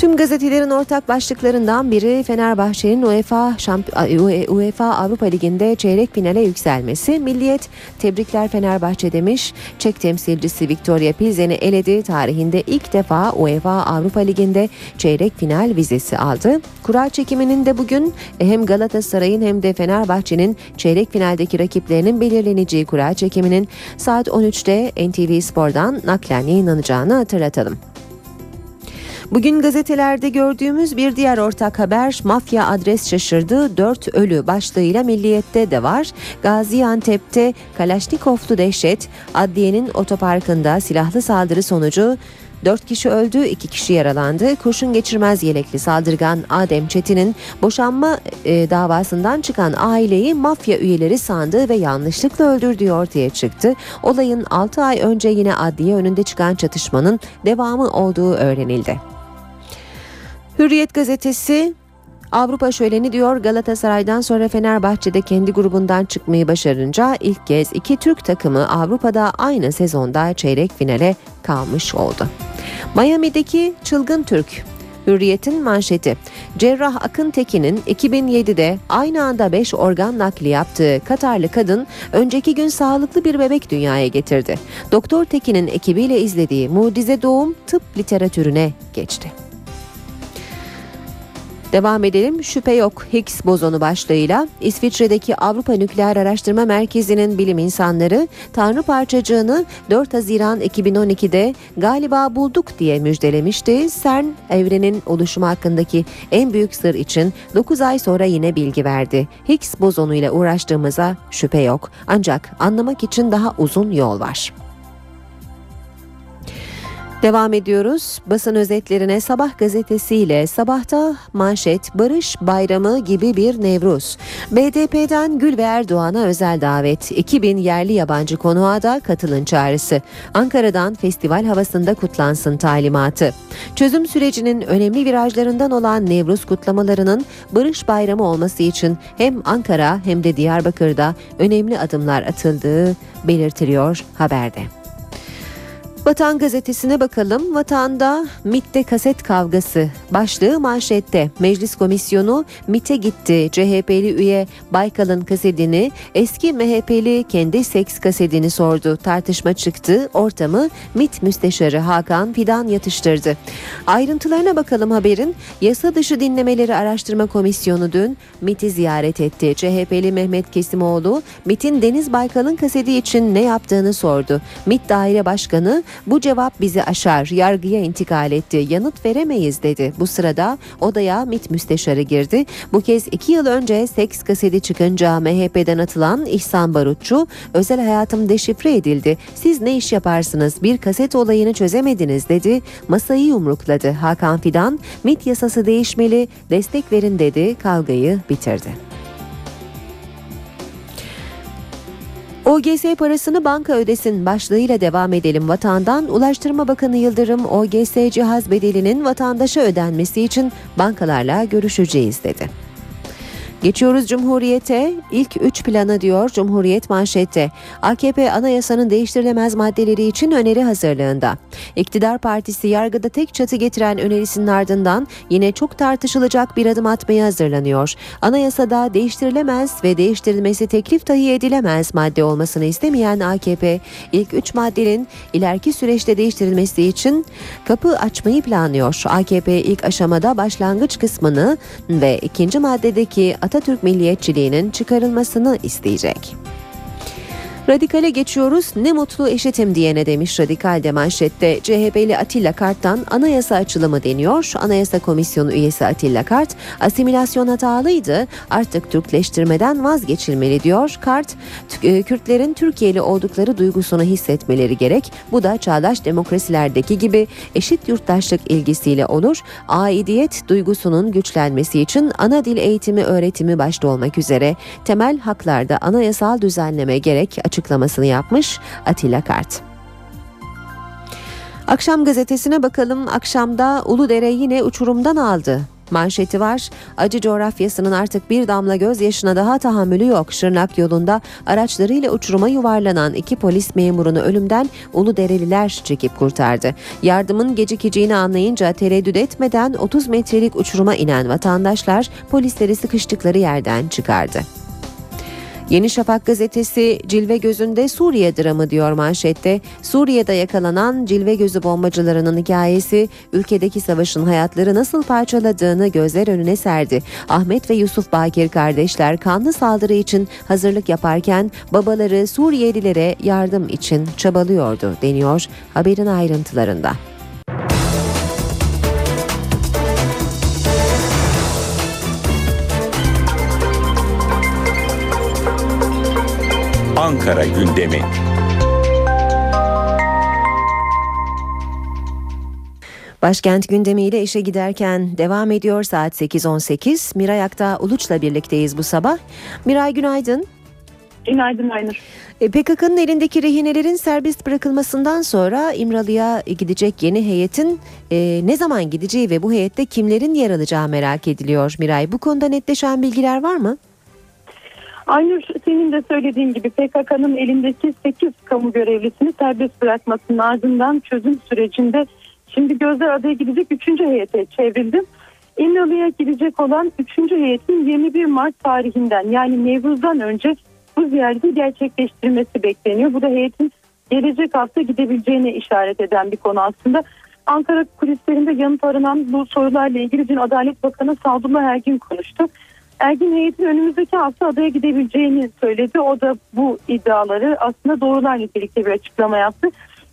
Speaker 2: Tüm gazetelerin ortak başlıklarından biri Fenerbahçe'nin UEFA, Şamp- UEFA Avrupa Ligi'nde çeyrek finale yükselmesi. Milliyet tebrikler Fenerbahçe demiş. Çek temsilcisi Victoria Pilsen'i eledi. Tarihinde ilk defa UEFA Avrupa Ligi'nde çeyrek final vizesi aldı. Kura çekiminin de bugün hem Galatasaray'ın hem de Fenerbahçe'nin çeyrek finaldeki rakiplerinin belirleneceği kura çekiminin saat 13'te NTV Spor'dan naklen yayınlanacağını hatırlatalım. Bugün gazetelerde gördüğümüz bir diğer ortak haber mafya adres şaşırdı 4 ölü başlığıyla milliyette de var. Gaziantep'te Kalaşnikovlu dehşet adliyenin otoparkında silahlı saldırı sonucu 4 kişi öldü, 2 kişi yaralandı. Kurşun geçirmez yelekli saldırgan Adem Çetin'in boşanma e, davasından çıkan aileyi mafya üyeleri sandığı ve yanlışlıkla öldürdüğü ortaya çıktı. Olayın 6 ay önce yine adliye önünde çıkan çatışmanın devamı olduğu öğrenildi. Hürriyet gazetesi Avrupa şöleni diyor Galatasaray'dan sonra Fenerbahçe'de kendi grubundan çıkmayı başarınca ilk kez iki Türk takımı Avrupa'da aynı sezonda çeyrek finale kalmış oldu. Miami'deki çılgın Türk Hürriyet'in manşeti. Cerrah Akın Tekin'in 2007'de aynı anda 5 organ nakli yaptığı Katarlı kadın önceki gün sağlıklı bir bebek dünyaya getirdi. Doktor Tekin'in ekibiyle izlediği mucize doğum tıp literatürüne geçti. Devam edelim. Şüphe yok Higgs bozonu başlığıyla İsviçre'deki Avrupa Nükleer Araştırma Merkezi'nin bilim insanları Tanrı parçacığını 4 Haziran 2012'de galiba bulduk diye müjdelemişti. CERN evrenin oluşumu hakkındaki en büyük sır için 9 ay sonra yine bilgi verdi. Higgs bozonuyla uğraştığımıza şüphe yok. Ancak anlamak için daha uzun yol var. Devam ediyoruz. Basın özetlerine Sabah gazetesiyle sabahta manşet Barış Bayramı gibi bir Nevruz. BDP'den Gül ve Erdoğan'a özel davet. 2000 yerli yabancı konuğa da katılın çağrısı. Ankara'dan festival havasında kutlansın talimatı. Çözüm sürecinin önemli virajlarından olan Nevruz kutlamalarının Barış Bayramı olması için hem Ankara hem de Diyarbakır'da önemli adımlar atıldığı belirtiliyor haberde. Vatan gazetesine bakalım. Vatanda MIT'te kaset kavgası. Başlığı manşette. Meclis komisyonu MIT'e gitti. CHP'li üye Baykal'ın kasetini eski MHP'li kendi seks kasetini sordu. Tartışma çıktı. Ortamı MIT müsteşarı Hakan Fidan yatıştırdı. Ayrıntılarına bakalım haberin. Yasa dışı dinlemeleri araştırma komisyonu dün MIT'i ziyaret etti. CHP'li Mehmet Kesimoğlu MIT'in Deniz Baykal'ın kaseti için ne yaptığını sordu. MIT Daire Başkanı bu cevap bizi aşar, yargıya intikal etti, yanıt veremeyiz dedi. Bu sırada odaya MİT müsteşarı girdi. Bu kez iki yıl önce seks kaseti çıkınca MHP'den atılan İhsan Barutçu, özel hayatım deşifre edildi. Siz ne iş yaparsınız, bir kaset olayını çözemediniz dedi. Masayı yumrukladı. Hakan Fidan, MİT yasası değişmeli, destek verin dedi, kavgayı bitirdi. OGS parasını banka ödesin başlığıyla devam edelim vatandan. Ulaştırma Bakanı Yıldırım OGS cihaz bedelinin vatandaşa ödenmesi için bankalarla görüşeceğiz dedi. Geçiyoruz Cumhuriyet'e. İlk üç planı diyor Cumhuriyet manşette. AKP anayasanın değiştirilemez maddeleri için öneri hazırlığında. İktidar Partisi yargıda tek çatı getiren önerisinin ardından yine çok tartışılacak bir adım atmaya hazırlanıyor. Anayasada değiştirilemez ve değiştirilmesi teklif dahi edilemez madde olmasını istemeyen AKP ilk üç maddenin ileriki süreçte değiştirilmesi için kapı açmayı planlıyor. AKP ilk aşamada başlangıç kısmını ve ikinci maddedeki Atatürk milliyetçiliğinin çıkarılmasını isteyecek. Radikale geçiyoruz. Ne mutlu eşitim diyene demiş Radikal de manşette. CHP'li Atilla Kart'tan anayasa açılımı deniyor. Anayasa Komisyonu üyesi Atilla Kart, asimilasyon hatalıydı. Artık Türkleştirmeden vazgeçilmeli diyor. Kart, e, Kürtlerin Türkiye'li oldukları duygusunu hissetmeleri gerek. Bu da çağdaş demokrasilerdeki gibi eşit yurttaşlık ilgisiyle olur. Aidiyet duygusunun güçlenmesi için ana dil eğitimi öğretimi başta olmak üzere temel haklarda anayasal düzenleme gerek açık açıklamasını yapmış Atilla Kart. Akşam gazetesine bakalım. Akşamda Uludere yine uçurumdan aldı. Manşeti var. Acı coğrafyasının artık bir damla gözyaşına daha tahammülü yok. Şırnak yolunda araçlarıyla uçuruma yuvarlanan iki polis memurunu ölümden ulu dereliler çekip kurtardı. Yardımın gecikeceğini anlayınca tereddüt etmeden 30 metrelik uçuruma inen vatandaşlar polisleri sıkıştıkları yerden çıkardı. Yeni Şafak gazetesi Cilve Gözü'nde Suriye dramı diyor manşette. Suriye'de yakalanan Cilve Gözü bombacılarının hikayesi ülkedeki savaşın hayatları nasıl parçaladığını gözler önüne serdi. Ahmet ve Yusuf Bakir kardeşler kanlı saldırı için hazırlık yaparken babaları Suriyelilere yardım için çabalıyordu deniyor haberin ayrıntılarında.
Speaker 1: Ankara gündemi.
Speaker 2: Başkent gündemiyle işe giderken devam ediyor saat 8.18. Miray Akta Uluç'la birlikteyiz bu sabah. Miray günaydın.
Speaker 22: Günaydın Aynur.
Speaker 2: E, PKK'nın elindeki rehinelerin serbest bırakılmasından sonra İmralı'ya gidecek yeni heyetin e, ne zaman gideceği ve bu heyette kimlerin yer alacağı merak ediliyor Miray. Bu konuda netleşen bilgiler var mı?
Speaker 22: Aynur senin de söylediğin gibi PKK'nın elindeki 8 kamu görevlisini serbest bırakmasının ardından çözüm sürecinde şimdi gözler adaya gidecek 3. heyete çevrildi. İmralı'ya gidecek olan 3. heyetin 21 Mart tarihinden yani Nevruz'dan önce bu ziyareti gerçekleştirmesi bekleniyor. Bu da heyetin gelecek hafta gidebileceğine işaret eden bir konu aslında. Ankara kulislerinde yanıt aranan bu sorularla ilgili dün Adalet Bakanı Sadullah Ergin konuştu. Ergin heyetin önümüzdeki hafta adaya gidebileceğini söyledi. O da bu iddiaları aslında doğrular nitelikte bir açıklama yaptı.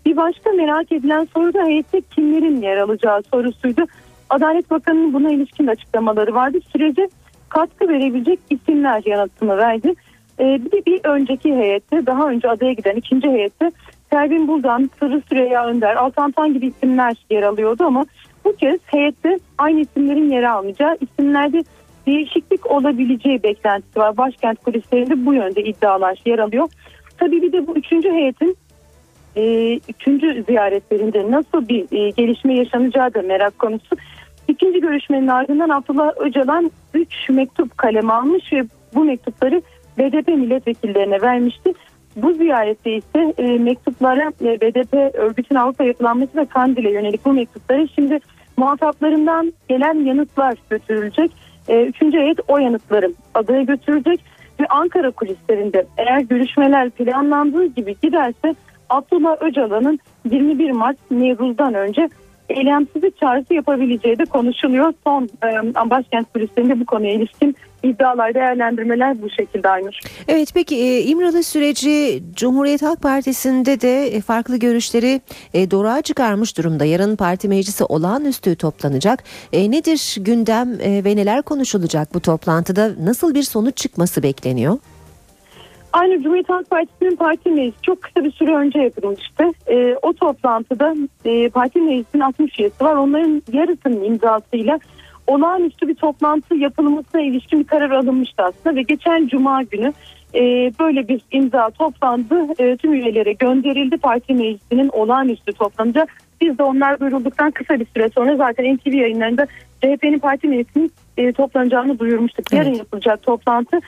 Speaker 22: Bir başka merak edilen soru da heyette kimlerin yer alacağı sorusuydu. Adalet Bakanı'nın buna ilişkin açıklamaları vardı. Sürece katkı verebilecek isimler yanıtını verdi. Ee, bir de bir önceki heyette daha önce adaya giden ikinci heyette Pervin Buldan, Sırrı Süreyya Önder, Altantan gibi isimler yer alıyordu ama bu kez heyette aynı isimlerin yer almayacağı isimlerde değişiklik olabileceği beklentisi var. Başkent kulislerinde bu yönde iddialar yer alıyor. Tabii bir de bu üçüncü heyetin e, üçüncü ziyaretlerinde nasıl bir e, gelişme yaşanacağı da merak konusu. İkinci görüşmenin ardından Abdullah Öcalan 3 mektup kaleme almış ve bu mektupları BDP milletvekillerine vermişti. Bu ziyarette ise e, mektuplara e, BDP örgütün Avrupa yapılanması ve Kandil'e yönelik bu mektupları şimdi muhataplarından gelen yanıtlar götürülecek. E, üçüncü heyet o yanıtları adaya götürecek ve Ankara kulislerinde eğer görüşmeler planlandığı gibi giderse Abdullah Öcalan'ın 21 Mart Nevruz'dan önce eylemsizlik çağrısı yapabileceği de konuşuluyor. Son e, başkent kulislerinde bu konuya ilişkin iddialar, değerlendirmeler bu şekilde Aynur.
Speaker 2: Evet peki e, İmralı süreci Cumhuriyet Halk Partisi'nde de e, farklı görüşleri e, doğruğa çıkarmış durumda. Yarın parti meclisi olağanüstü toplanacak. Nedir gündem ve neler konuşulacak bu toplantıda? Nasıl bir sonuç çıkması bekleniyor?
Speaker 22: Aynı Cumhuriyet Halk Partisi'nin parti meclisi çok kısa bir süre önce yapılmıştı. E, o toplantıda e, parti meclisinin 60 üyesi var. Onların yarısının imzasıyla olağanüstü bir toplantı yapılmasına ilişkin bir karar alınmıştı aslında ve geçen cuma günü e, böyle bir imza toplandı. E, tüm üyelere gönderildi. Parti meclisinin olağanüstü toplanınca biz de onlar duyurulduktan kısa bir süre sonra zaten NTV yayınlarında CHP'nin parti meclisinin e, toplanacağını duyurmuştuk. Yarın evet. yapılacak toplantı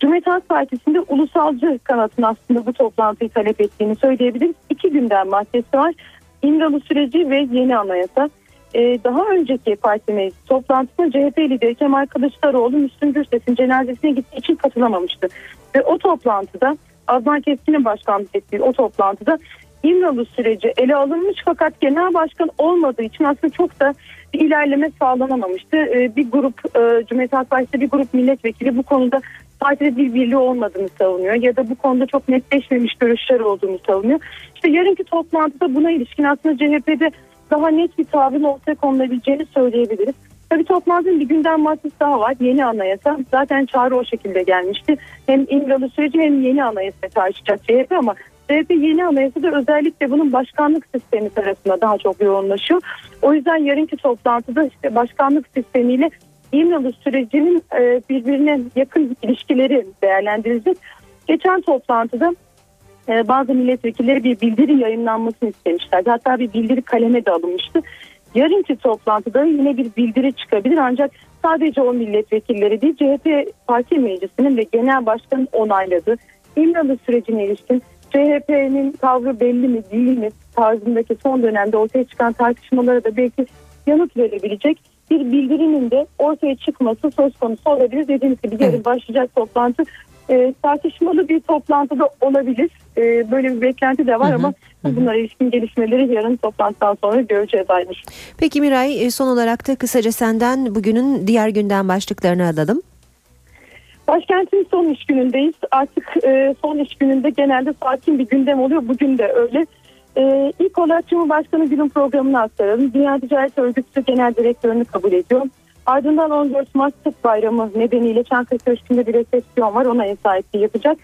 Speaker 22: Cumhuriyet Halk Partisi'nde ulusalcı kanatın aslında bu toplantıyı talep ettiğini söyleyebiliriz. İki günden maddesi var. İmralı süreci ve yeni anayasa. Ee, daha önceki parti meclis toplantısına CHP lideri Kemal Kılıçdaroğlu Müslüm Gürses'in cenazesine gittiği için katılamamıştı. Ve o toplantıda Adnan Keskin'in başkanlık ettiği o toplantıda İmralı süreci ele alınmış fakat genel başkan olmadığı için aslında çok da bir ilerleme sağlanamamıştı. Ee, bir grup e, Cumhuriyet Halk Partisi bir grup milletvekili bu konuda partide bir birliği olmadığını savunuyor ya da bu konuda çok netleşmemiş görüşler olduğunu savunuyor. İşte yarınki toplantıda buna ilişkin aslında CHP'de daha net bir tavrın ortaya konulabileceğini söyleyebiliriz. Tabii toplantının bir gündem maddesi daha var. Yeni anayasa. Zaten çağrı o şekilde gelmişti. Hem İmralı süreci hem yeni anayasa tartışacak CHP ama CHP yeni anayasada özellikle bunun başkanlık sistemi tarafında daha çok yoğunlaşıyor. O yüzden yarınki toplantıda işte başkanlık sistemiyle İmralı sürecinin e, birbirine yakın ilişkileri değerlendirilecek. Geçen toplantıda e, bazı milletvekilleri bir bildiri yayınlanmasını istemişlerdi. Hatta bir bildiri kaleme de alınmıştı. Yarınki toplantıda yine bir bildiri çıkabilir ancak sadece o milletvekilleri değil CHP Parti Meclisi'nin ve Genel Başkan'ın onayladığı İmralı sürecine ilişkin CHP'nin tavrı belli mi değil mi tarzındaki son dönemde ortaya çıkan tartışmalara da belki yanıt verebilecek bir bildirinin de ortaya çıkması söz konusu olabilir. Dediğimiz gibi yarın başlayacak toplantı e, tartışmalı bir toplantıda olabilir. E, böyle bir beklenti de var hı hı. ama bunlara ilişkin gelişmeleri yarın toplantıdan sonra göreceğiz Aynur.
Speaker 2: Peki Miray e, son olarak da kısaca senden bugünün diğer günden başlıklarını alalım.
Speaker 22: Başkentin son iş günündeyiz. Artık e, son iş gününde genelde sakin bir gündem oluyor. Bugün de öyle. E, ilk olarak Cumhurbaşkanı günün programını aktaralım. Dünya Ticaret Örgütü Genel Direktörünü kabul ediyor. Ardından 14 Mart Tıp Bayramı nedeniyle Çankaya Köşkü'nde bir resepsiyon var. Ona ev sahipliği yapacak.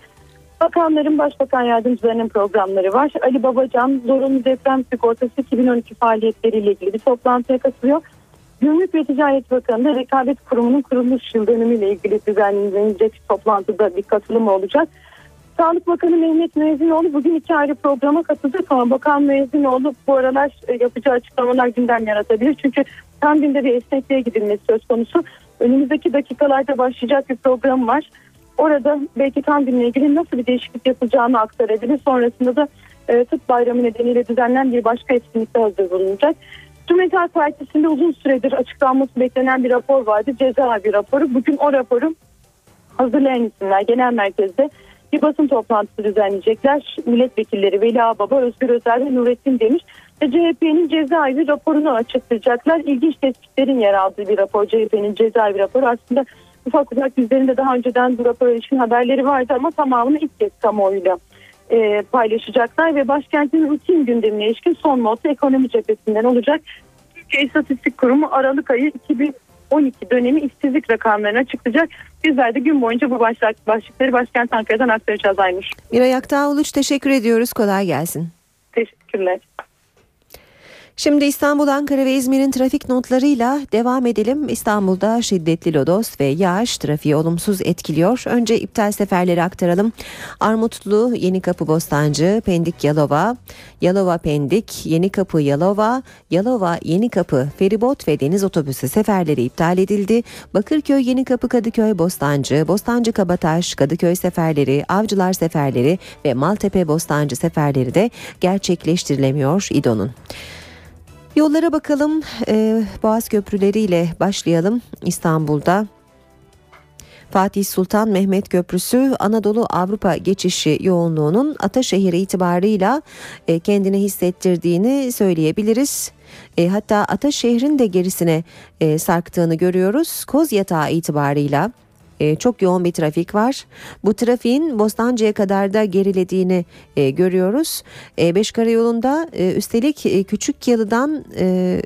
Speaker 22: Bakanların, başbakan yardımcılarının programları var. Ali Babacan, zorunlu deprem sigortası 2012 faaliyetleriyle ilgili bir toplantıya katılıyor. Gümrük ve Ticaret Bakanı da Rekabet Kurumu'nun kuruluş yıl dönümüyle ilgili düzenlenecek toplantıda bir katılım olacak. Sağlık Bakanı Mehmet Müezzinoğlu bugün iki ayrı programa katılacak ama Bakan Müezzinoğlu bu aralar e, yapacağı açıklamalar gündem yaratabilir. Çünkü tam günde bir esnekliğe gidilmesi söz konusu. Önümüzdeki dakikalarda başlayacak bir program var. Orada belki tam günle ilgili nasıl bir değişiklik yapılacağını aktarabilir. Sonrasında da e, tıp bayramı nedeniyle düzenlenen bir başka etkinlikte hazır bulunacak. Cumhuriyet Partisi'nde uzun süredir açıklanması beklenen bir rapor vardı. Cezaevi raporu. Bugün o raporu hazırlayan isimler genel merkezde bir basın toplantısı düzenleyecekler. Milletvekilleri Veli Ağbaba, Özgür Özel ve Nurettin Demiş ve CHP'nin cezaevi raporunu açıklayacaklar. İlginç tespitlerin yer aldığı bir rapor CHP'nin cezaevi raporu. Aslında ufak ufak üzerinde daha önceden bu rapor ilişkin haberleri vardı ama tamamını ilk kez kamuoyuyla e, paylaşacaklar ve başkentin rutin gündemine ilişkin son notu ekonomi cephesinden olacak. Türkiye İstatistik Kurumu Aralık ayı 2012 dönemi işsizlik rakamlarını açıklayacak. Bizler de gün boyunca bu başlık, başlıkları başkent Ankara'dan aktaracağız Aynur.
Speaker 2: Miray Aktağ Uluç teşekkür ediyoruz. Kolay gelsin.
Speaker 22: Teşekkürler.
Speaker 2: Şimdi İstanbul, Ankara ve İzmir'in trafik notlarıyla devam edelim. İstanbul'da şiddetli lodos ve yağış trafiği olumsuz etkiliyor. Önce iptal seferleri aktaralım. Armutlu, Yenikapı Bostancı, Pendik Yalova, Yalova Pendik, Yenikapı Yalova, Yalova Yenikapı feribot ve deniz otobüsü seferleri iptal edildi. Bakırköy Yenikapı Kadıköy Bostancı, Bostancı Kabataş, Kadıköy seferleri, Avcılar seferleri ve Maltepe Bostancı seferleri de gerçekleştirilemiyor İDO'nun. Yollara bakalım. Ee, Boğaz Köprüleri ile başlayalım İstanbul'da. Fatih Sultan Mehmet Köprüsü Anadolu Avrupa geçişi yoğunluğunun Ataşehir itibarıyla e, kendini hissettirdiğini söyleyebiliriz. E, hatta Ataşehir'in de gerisine e, sarktığını görüyoruz. Koz yatağı itibarıyla e, çok yoğun bir trafik var. Bu trafiğin Bostancı'ya kadar da gerilediğini e, görüyoruz. E, Beş Karayolu'nda e, üstelik e, Küçük Yalı'dan e,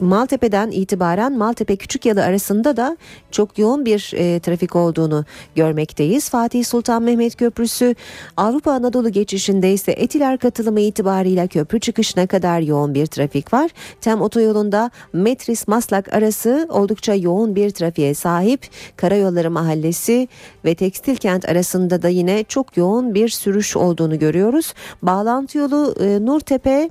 Speaker 2: Maltepe'den itibaren Maltepe Küçükyalı arasında da çok yoğun bir e, trafik olduğunu görmekteyiz. Fatih Sultan Mehmet Köprüsü Avrupa Anadolu geçişinde ise Etiler katılımı itibarıyla köprü çıkışına kadar yoğun bir trafik var. Tem otoyolunda Metris Maslak arası oldukça yoğun bir trafiğe sahip. Karayolları Mahallesi ve Tekstil Kent arasında da yine çok yoğun bir sürüş olduğunu görüyoruz. Bağlantı yolu e, Nurtepe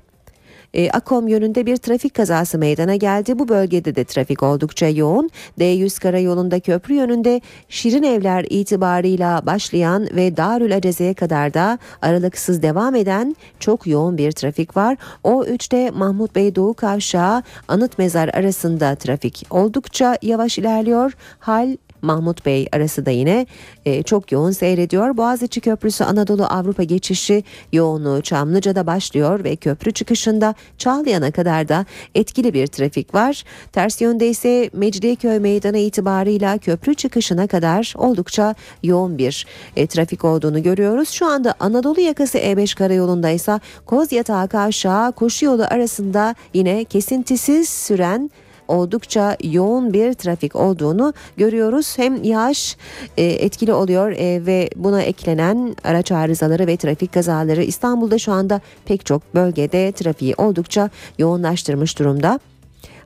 Speaker 2: e, Akom yönünde bir trafik kazası meydana geldi. Bu bölgede de trafik oldukça yoğun. D100 karayolunda köprü yönünde Şirin Evler itibarıyla başlayan ve Darül Aceze'ye kadar da aralıksız devam eden çok yoğun bir trafik var. O3'te Mahmut Bey Doğu Kavşağı Anıt Mezar arasında trafik oldukça yavaş ilerliyor. Hal Mahmut Bey arası da yine e, çok yoğun seyrediyor. Boğaziçi Köprüsü Anadolu Avrupa geçişi yoğunluğu Çamlıca'da başlıyor ve köprü çıkışında Çağlayan'a kadar da etkili bir trafik var. Ters yönde ise Mecidiyeköy Meydanı itibarıyla köprü çıkışına kadar oldukça yoğun bir e, trafik olduğunu görüyoruz. Şu anda Anadolu yakası E5 karayolunda ise Kozyatağı Kavşağı koşu yolu arasında yine kesintisiz süren oldukça yoğun bir trafik olduğunu görüyoruz. Hem yağış e, etkili oluyor e, ve buna eklenen araç arızaları ve trafik kazaları İstanbul'da şu anda pek çok bölgede trafiği oldukça yoğunlaştırmış durumda.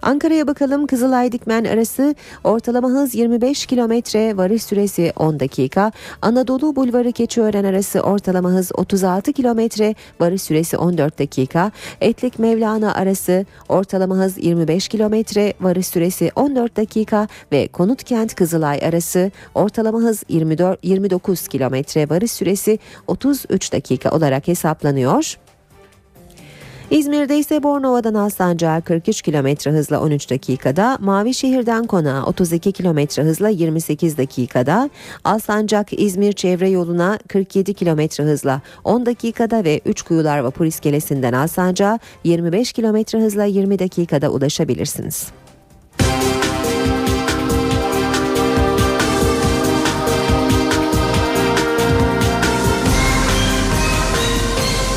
Speaker 2: Ankara'ya bakalım Kızılay Dikmen arası ortalama hız 25 kilometre varış süresi 10 dakika. Anadolu Bulvarı Keçiören arası ortalama hız 36 kilometre varış süresi 14 dakika. Etlik Mevlana arası ortalama hız 25 kilometre varış süresi 14 dakika ve Konutkent Kızılay arası ortalama hız 24 29 kilometre varış süresi 33 dakika olarak hesaplanıyor. İzmir'de ise Bornova'dan Alsancak'a 43 km hızla 13 dakikada, Mavişehir'den Konağa 32 km hızla 28 dakikada, Alsancak İzmir çevre yoluna 47 km hızla 10 dakikada ve 3 kuyular vapur iskelesinden Alsancak'a 25 km hızla 20 dakikada ulaşabilirsiniz.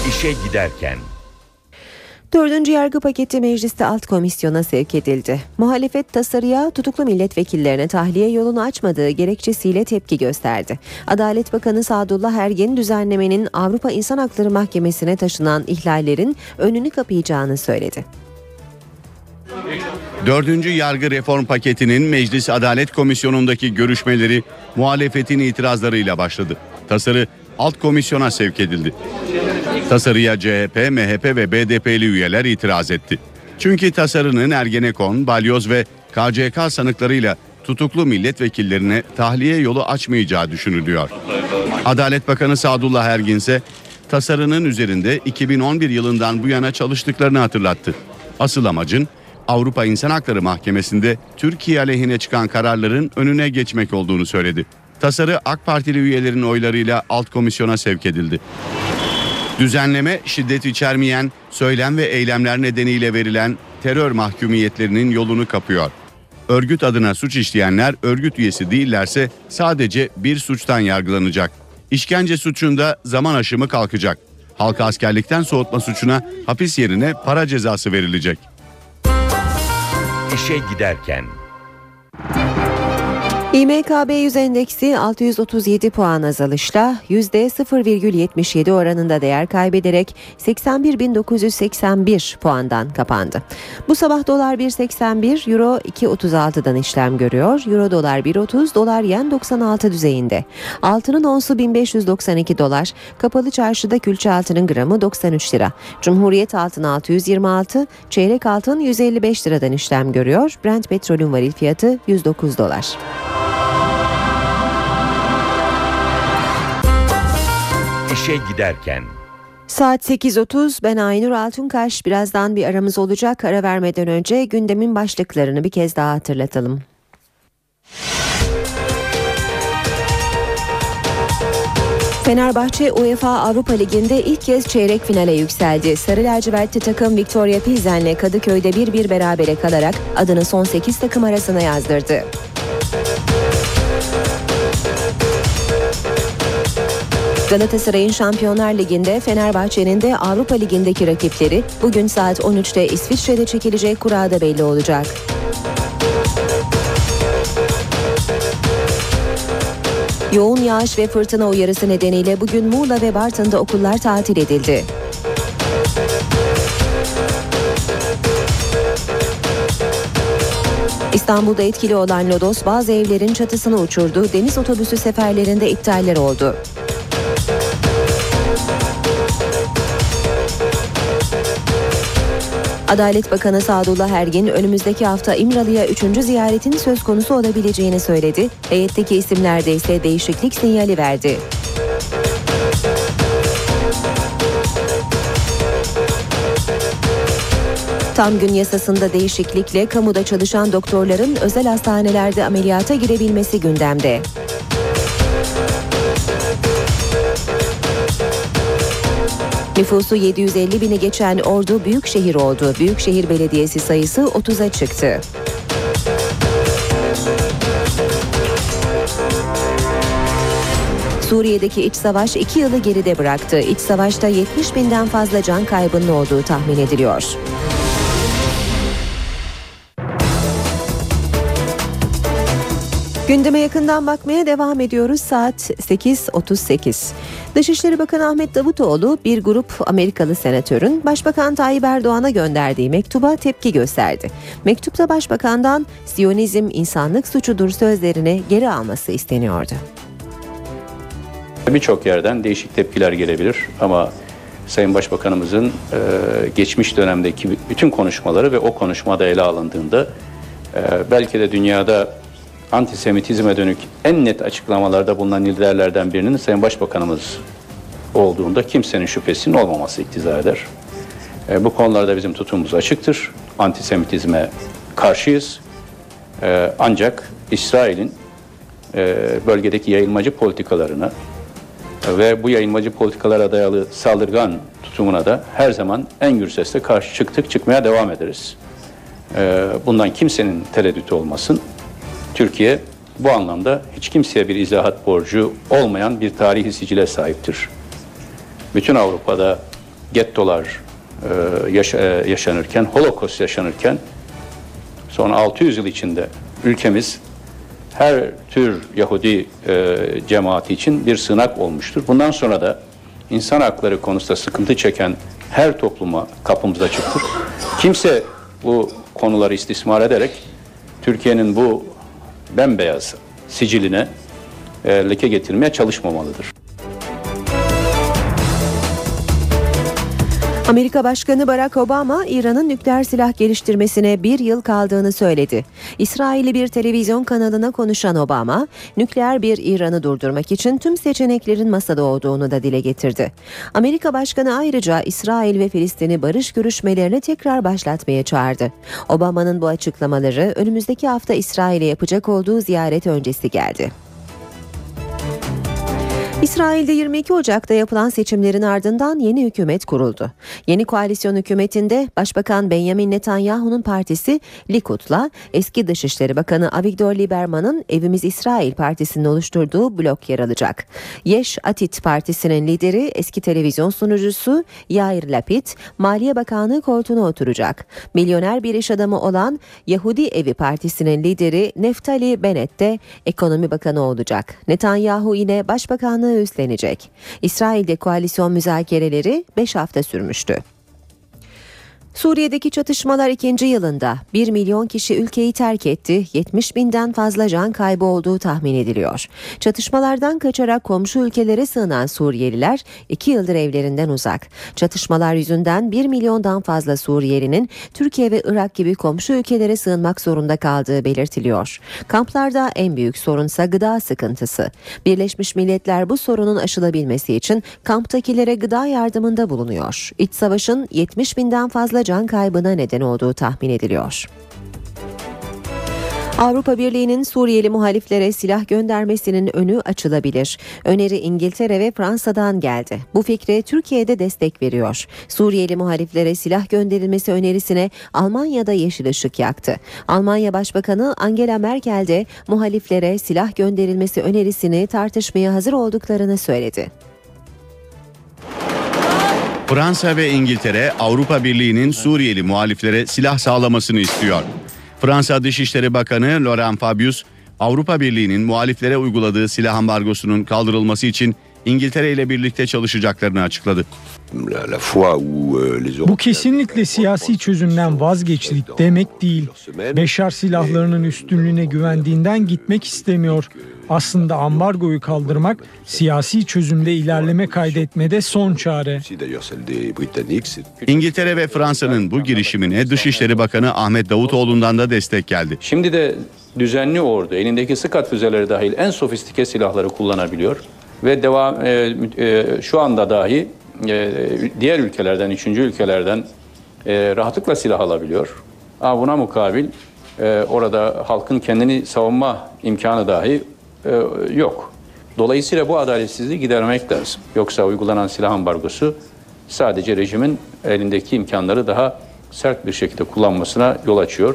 Speaker 1: İşe giderken
Speaker 2: Dördüncü yargı paketi mecliste alt komisyona sevk edildi. Muhalefet tasarıya tutuklu milletvekillerine tahliye yolunu açmadığı gerekçesiyle tepki gösterdi. Adalet Bakanı Sadullah Ergin düzenlemenin Avrupa İnsan Hakları Mahkemesi'ne taşınan ihlallerin önünü kapayacağını söyledi.
Speaker 8: Dördüncü yargı reform paketinin Meclis Adalet Komisyonu'ndaki görüşmeleri muhalefetin itirazlarıyla başladı. Tasarı alt komisyona sevk edildi. Tasarıya CHP, MHP ve BDP'li üyeler itiraz etti. Çünkü tasarının Ergenekon, Balyoz ve KCK sanıklarıyla tutuklu milletvekillerine tahliye yolu açmayacağı düşünülüyor. Adalet Bakanı Sadullah Ergin ise tasarının üzerinde 2011 yılından bu yana çalıştıklarını hatırlattı. Asıl amacın Avrupa İnsan Hakları Mahkemesi'nde Türkiye aleyhine çıkan kararların önüne geçmek olduğunu söyledi. Tasarı AK Partili üyelerin oylarıyla alt komisyona sevk edildi. Düzenleme şiddet içermeyen söylem ve eylemler nedeniyle verilen terör mahkumiyetlerinin yolunu kapıyor. Örgüt adına suç işleyenler örgüt üyesi değillerse sadece bir suçtan yargılanacak. İşkence suçunda zaman aşımı kalkacak. Halka askerlikten soğutma suçuna hapis yerine para cezası verilecek.
Speaker 1: İşe giderken
Speaker 2: İMKB 100 endeksi 637 puan azalışla %0,77 oranında değer kaybederek 81.981 puandan kapandı. Bu sabah dolar 1.81, euro 2.36'dan işlem görüyor. Euro dolar 1.30, dolar yen 96 düzeyinde. Altının onsu 1592 dolar. Kapalı çarşıda külçe altının gramı 93 lira. Cumhuriyet altın 626, çeyrek altın 155 liradan işlem görüyor. Brent petrolün varil fiyatı 109 dolar.
Speaker 1: İşe giderken.
Speaker 2: Saat 8.30 ben Aynur Altunkaş. Birazdan bir aramız olacak. Ara vermeden önce gündemin başlıklarını bir kez daha hatırlatalım. Fenerbahçe UEFA Avrupa Ligi'nde ilk kez çeyrek finale yükseldi. Sarı lacivertli takım Victoria Pilsen'le Kadıköy'de 1-1 berabere kalarak adını son 8 takım arasına yazdırdı. Galatasaray'ın Şampiyonlar Ligi'nde Fenerbahçe'nin de Avrupa Ligi'ndeki rakipleri bugün saat 13'te İsviçre'de çekilecek kurada belli olacak. Yoğun yağış ve fırtına uyarısı nedeniyle bugün Muğla ve Bartın'da okullar tatil edildi. İstanbul'da etkili olan lodos bazı evlerin çatısını uçurdu. Deniz otobüsü seferlerinde iptaller oldu. Adalet Bakanı Sadullah Ergin önümüzdeki hafta İmralı'ya 3. ziyaretin söz konusu olabileceğini söyledi. Heyetteki isimlerde ise değişiklik sinyali verdi. Tam gün yasasında değişiklikle kamuda çalışan doktorların özel hastanelerde ameliyata girebilmesi gündemde. Nüfusu 750 bini geçen Ordu büyük şehir oldu. Büyükşehir Belediyesi sayısı 30'a çıktı. Suriye'deki iç savaş iki yılı geride bıraktı. İç savaşta 70 binden fazla can kaybının olduğu tahmin ediliyor. Gündeme yakından bakmaya devam ediyoruz. Saat 8.38. Dışişleri Bakanı Ahmet Davutoğlu bir grup Amerikalı senatörün Başbakan Tayyip Erdoğan'a gönderdiği mektuba tepki gösterdi. Mektupta Başbakan'dan Siyonizm insanlık suçudur sözlerini geri alması isteniyordu.
Speaker 23: Birçok yerden değişik tepkiler gelebilir ama Sayın Başbakanımızın e, geçmiş dönemdeki bütün konuşmaları ve o konuşmada ele alındığında e, belki de dünyada antisemitizme dönük en net açıklamalarda bulunan liderlerden birinin Sayın Başbakanımız olduğunda kimsenin şüphesinin olmaması iktiza eder. E, bu konularda bizim tutumumuz açıktır. Antisemitizme karşıyız. E, ancak İsrail'in e, bölgedeki yayılmacı politikalarını ve bu yayılmacı politikalara dayalı saldırgan tutumuna da her zaman en gür sesle karşı çıktık, çıkmaya devam ederiz. E, bundan kimsenin tereddütü olmasın. Türkiye bu anlamda hiç kimseye bir izahat borcu olmayan bir tarihi sicile sahiptir. Bütün Avrupa'da gettolar e, yaşanırken, Holocaust yaşanırken sonra 600 yıl içinde ülkemiz her tür Yahudi e, cemaati için bir sığınak olmuştur. Bundan sonra da insan hakları konusunda sıkıntı çeken her topluma kapımız açıktır. Kimse bu konuları istismar ederek Türkiye'nin bu bembeyaz siciline e, leke getirmeye çalışmamalıdır.
Speaker 2: Amerika Başkanı Barack Obama, İran'ın nükleer silah geliştirmesine bir yıl kaldığını söyledi. İsrail'i bir televizyon kanalına konuşan Obama, nükleer bir İran'ı durdurmak için tüm seçeneklerin masada olduğunu da dile getirdi. Amerika Başkanı ayrıca İsrail ve Filistin'i barış görüşmelerini tekrar başlatmaya çağırdı. Obama'nın bu açıklamaları önümüzdeki hafta İsrail'e yapacak olduğu ziyaret öncesi geldi. İsrail'de 22 Ocak'ta yapılan seçimlerin ardından yeni hükümet kuruldu. Yeni koalisyon hükümetinde Başbakan Benjamin Netanyahu'nun partisi Likud'la eski Dışişleri Bakanı Avigdor Lieberman'ın Evimiz İsrail Partisi'nin oluşturduğu blok yer alacak. Yeş Atit Partisi'nin lideri eski televizyon sunucusu Yair Lapid, Maliye Bakanlığı koltuğuna oturacak. Milyoner bir iş adamı olan Yahudi Evi Partisi'nin lideri Neftali Bennett de ekonomi bakanı olacak. Netanyahu yine başbakanlığı üstlenecek. İsrail'de koalisyon müzakereleri 5 hafta sürmüştü. Suriye'deki çatışmalar ikinci yılında 1 milyon kişi ülkeyi terk etti, 70 binden fazla can kaybı olduğu tahmin ediliyor. Çatışmalardan kaçarak komşu ülkelere sığınan Suriyeliler 2 yıldır evlerinden uzak. Çatışmalar yüzünden 1 milyondan fazla Suriyelinin Türkiye ve Irak gibi komşu ülkelere sığınmak zorunda kaldığı belirtiliyor. Kamplarda en büyük sorunsa gıda sıkıntısı. Birleşmiş Milletler bu sorunun aşılabilmesi için kamptakilere gıda yardımında bulunuyor. İç savaşın 70 binden fazla can kaybına neden olduğu tahmin ediliyor. Avrupa Birliği'nin Suriyeli muhaliflere silah göndermesinin önü açılabilir. Öneri İngiltere ve Fransa'dan geldi. Bu fikre Türkiye'de destek veriyor. Suriyeli muhaliflere silah gönderilmesi önerisine Almanya'da yeşil ışık yaktı. Almanya Başbakanı Angela Merkel de muhaliflere silah gönderilmesi önerisini tartışmaya hazır olduklarını söyledi.
Speaker 8: Fransa ve İngiltere Avrupa Birliği'nin Suriyeli muhaliflere silah sağlamasını istiyor. Fransa Dışişleri Bakanı Laurent Fabius, Avrupa Birliği'nin muhaliflere uyguladığı silah ambargosunun kaldırılması için İngiltere ile birlikte çalışacaklarını açıkladı.
Speaker 24: Bu kesinlikle siyasi çözümden vazgeçtik demek değil. Beşar silahlarının üstünlüğüne güvendiğinden gitmek istemiyor. Aslında ambargoyu kaldırmak siyasi çözümde ilerleme kaydetmede son çare.
Speaker 8: İngiltere ve Fransa'nın bu girişimine Dışişleri Bakanı Ahmet Davutoğlu'ndan da destek geldi.
Speaker 23: Şimdi de düzenli ordu elindeki Sıkat füzeleri dahil en sofistike silahları kullanabiliyor ve devam e, e, şu anda dahi e, diğer ülkelerden, üçüncü ülkelerden e, rahatlıkla silah alabiliyor. Ama buna mukabil e, orada halkın kendini savunma imkanı dahi e, yok. Dolayısıyla bu adaletsizliği gidermek lazım. Yoksa uygulanan silah ambargosu sadece rejimin elindeki imkanları daha sert bir şekilde kullanmasına yol açıyor.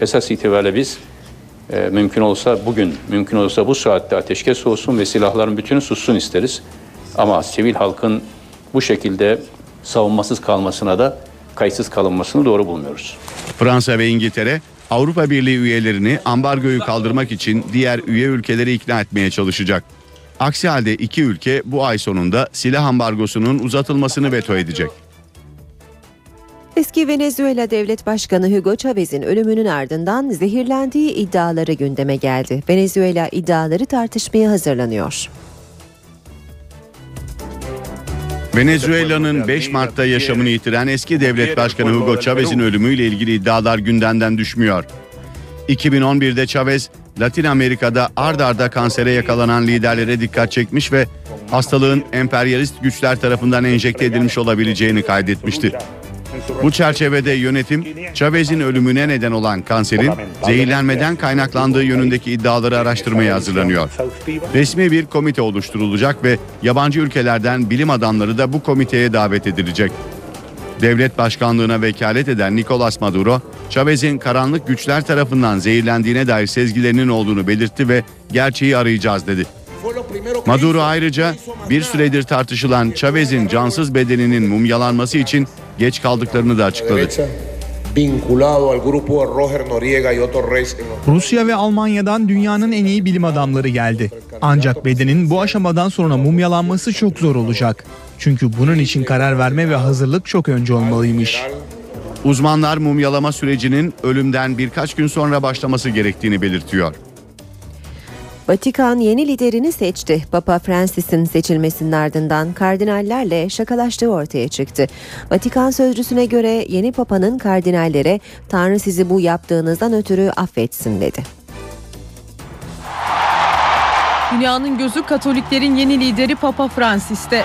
Speaker 23: Esas itibariyle biz e, mümkün olsa bugün, mümkün olsa bu saatte ateşkes olsun ve silahların bütünü sussun isteriz. Ama sivil halkın bu şekilde savunmasız kalmasına da kayıtsız kalınmasını doğru bulmuyoruz.
Speaker 8: Fransa ve İngiltere Avrupa Birliği üyelerini ambargoyu kaldırmak için diğer üye ülkeleri ikna etmeye çalışacak. Aksi halde iki ülke bu ay sonunda silah ambargosunun uzatılmasını veto edecek.
Speaker 2: Eski Venezuela Devlet Başkanı Hugo Chavez'in ölümünün ardından zehirlendiği iddiaları gündeme geldi. Venezuela iddiaları tartışmaya hazırlanıyor.
Speaker 8: Venezuela'nın 5 Mart'ta yaşamını yitiren eski devlet başkanı Hugo Chavez'in ölümüyle ilgili iddialar gündemden düşmüyor. 2011'de Chavez, Latin Amerika'da ard arda kansere yakalanan liderlere dikkat çekmiş ve hastalığın emperyalist güçler tarafından enjekte edilmiş olabileceğini kaydetmişti. Bu çerçevede yönetim Chavez'in ölümüne neden olan kanserin zehirlenmeden kaynaklandığı yönündeki iddiaları araştırmaya hazırlanıyor. Resmi bir komite oluşturulacak ve yabancı ülkelerden bilim adamları da bu komiteye davet edilecek. Devlet başkanlığına vekalet eden Nicolas Maduro, Chavez'in karanlık güçler tarafından zehirlendiğine dair sezgilerinin olduğunu belirtti ve gerçeği arayacağız dedi. Maduro ayrıca bir süredir tartışılan Chavez'in cansız bedeninin mumyalanması için geç kaldıklarını da açıkladı.
Speaker 25: Rusya ve Almanya'dan dünyanın en iyi bilim adamları geldi. Ancak bedenin bu aşamadan sonra mumyalanması çok zor olacak. Çünkü bunun için karar verme ve hazırlık çok önce olmalıymış.
Speaker 8: Uzmanlar mumyalama sürecinin ölümden birkaç gün sonra başlaması gerektiğini belirtiyor.
Speaker 2: Vatikan yeni liderini seçti. Papa Francis'in seçilmesinin ardından kardinallerle şakalaştığı ortaya çıktı. Vatikan sözcüsüne göre yeni papanın kardinallere Tanrı sizi bu yaptığınızdan ötürü affetsin dedi.
Speaker 18: Dünyanın gözü Katoliklerin yeni lideri Papa Francis'te.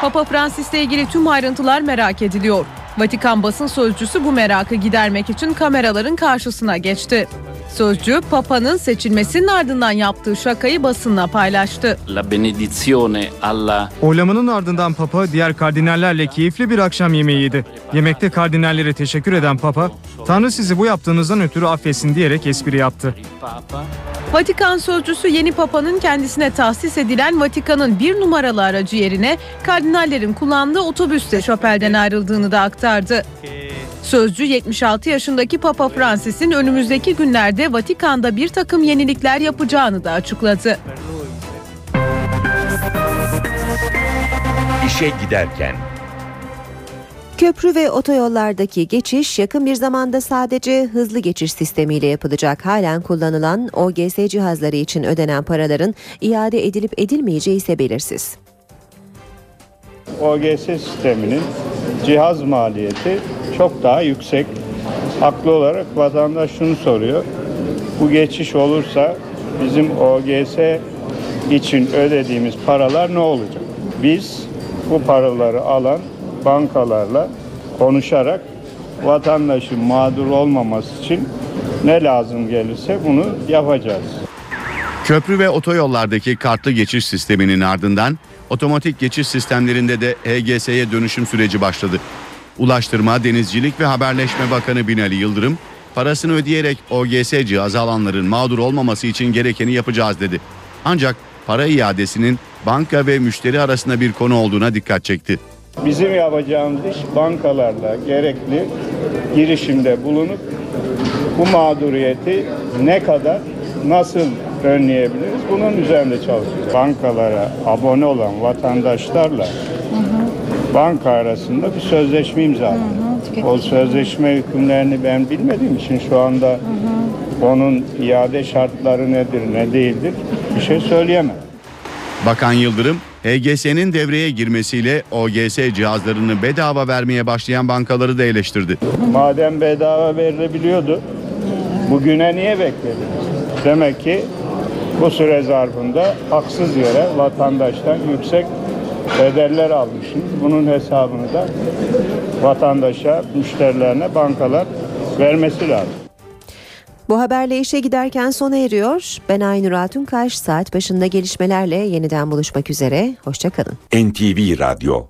Speaker 18: Papa Francis'le ilgili tüm ayrıntılar merak ediliyor. Vatikan basın sözcüsü bu merakı gidermek için kameraların karşısına geçti. Sözcü Papa'nın seçilmesinin ardından yaptığı şakayı basınla paylaştı.
Speaker 26: La benedizione alla
Speaker 12: Oylamanın ardından Papa diğer kardinallerle keyifli bir akşam yemeği yedi. Yemekte kardinallere teşekkür eden Papa, Tanrı sizi bu yaptığınızdan ötürü affetsin diyerek espri yaptı.
Speaker 18: Vatikan sözcüsü yeni papanın kendisine tahsis edilen Vatikan'ın bir numaralı aracı yerine kardinallerin kullandığı otobüste şapelden ayrıldığını da aktardı. Sözcü 76 yaşındaki Papa Francis'in önümüzdeki günlerde Vatikan'da bir takım yenilikler yapacağını da açıkladı.
Speaker 1: İşe giderken
Speaker 2: Köprü ve otoyollardaki geçiş yakın bir zamanda sadece hızlı geçiş sistemiyle yapılacak. Halen kullanılan OGS cihazları için ödenen paraların iade edilip edilmeyeceği ise belirsiz.
Speaker 27: OGS sisteminin cihaz maliyeti çok daha yüksek. Haklı olarak vatandaş şunu soruyor. Bu geçiş olursa bizim OGS için ödediğimiz paralar ne olacak? Biz bu paraları alan bankalarla konuşarak vatandaşın mağdur olmaması için ne lazım gelirse bunu yapacağız.
Speaker 8: Köprü ve otoyollardaki kartlı geçiş sisteminin ardından otomatik geçiş sistemlerinde de HGS'ye dönüşüm süreci başladı. Ulaştırma, Denizcilik ve Haberleşme Bakanı Binali Yıldırım, parasını ödeyerek OGS cihazı alanların mağdur olmaması için gerekeni yapacağız dedi. Ancak para iadesinin banka ve müşteri arasında bir konu olduğuna dikkat çekti.
Speaker 27: Bizim yapacağımız iş bankalarla gerekli girişimde bulunup bu mağduriyeti ne kadar nasıl önleyebiliriz bunun üzerinde çalışacağız. Bankalara abone olan vatandaşlarla banka arasında bir sözleşme imzaladık. O sözleşme hükümlerini ben bilmediğim için şu anda onun iade şartları nedir ne değildir bir şey söyleyemem.
Speaker 8: Bakan Yıldırım, HGS'nin devreye girmesiyle OGS cihazlarını bedava vermeye başlayan bankaları da eleştirdi.
Speaker 27: Madem bedava verilebiliyordu, bugüne niye beklediniz? Demek ki bu süre zarfında haksız yere vatandaştan yüksek bedeller almışsınız. Bunun hesabını da vatandaşa, müşterilerine bankalar vermesi lazım.
Speaker 2: Bu haberle işe giderken sona eriyor. Ben Aynur Altunkaş saat başında gelişmelerle yeniden buluşmak üzere. Hoşçakalın.
Speaker 1: NTV Radyo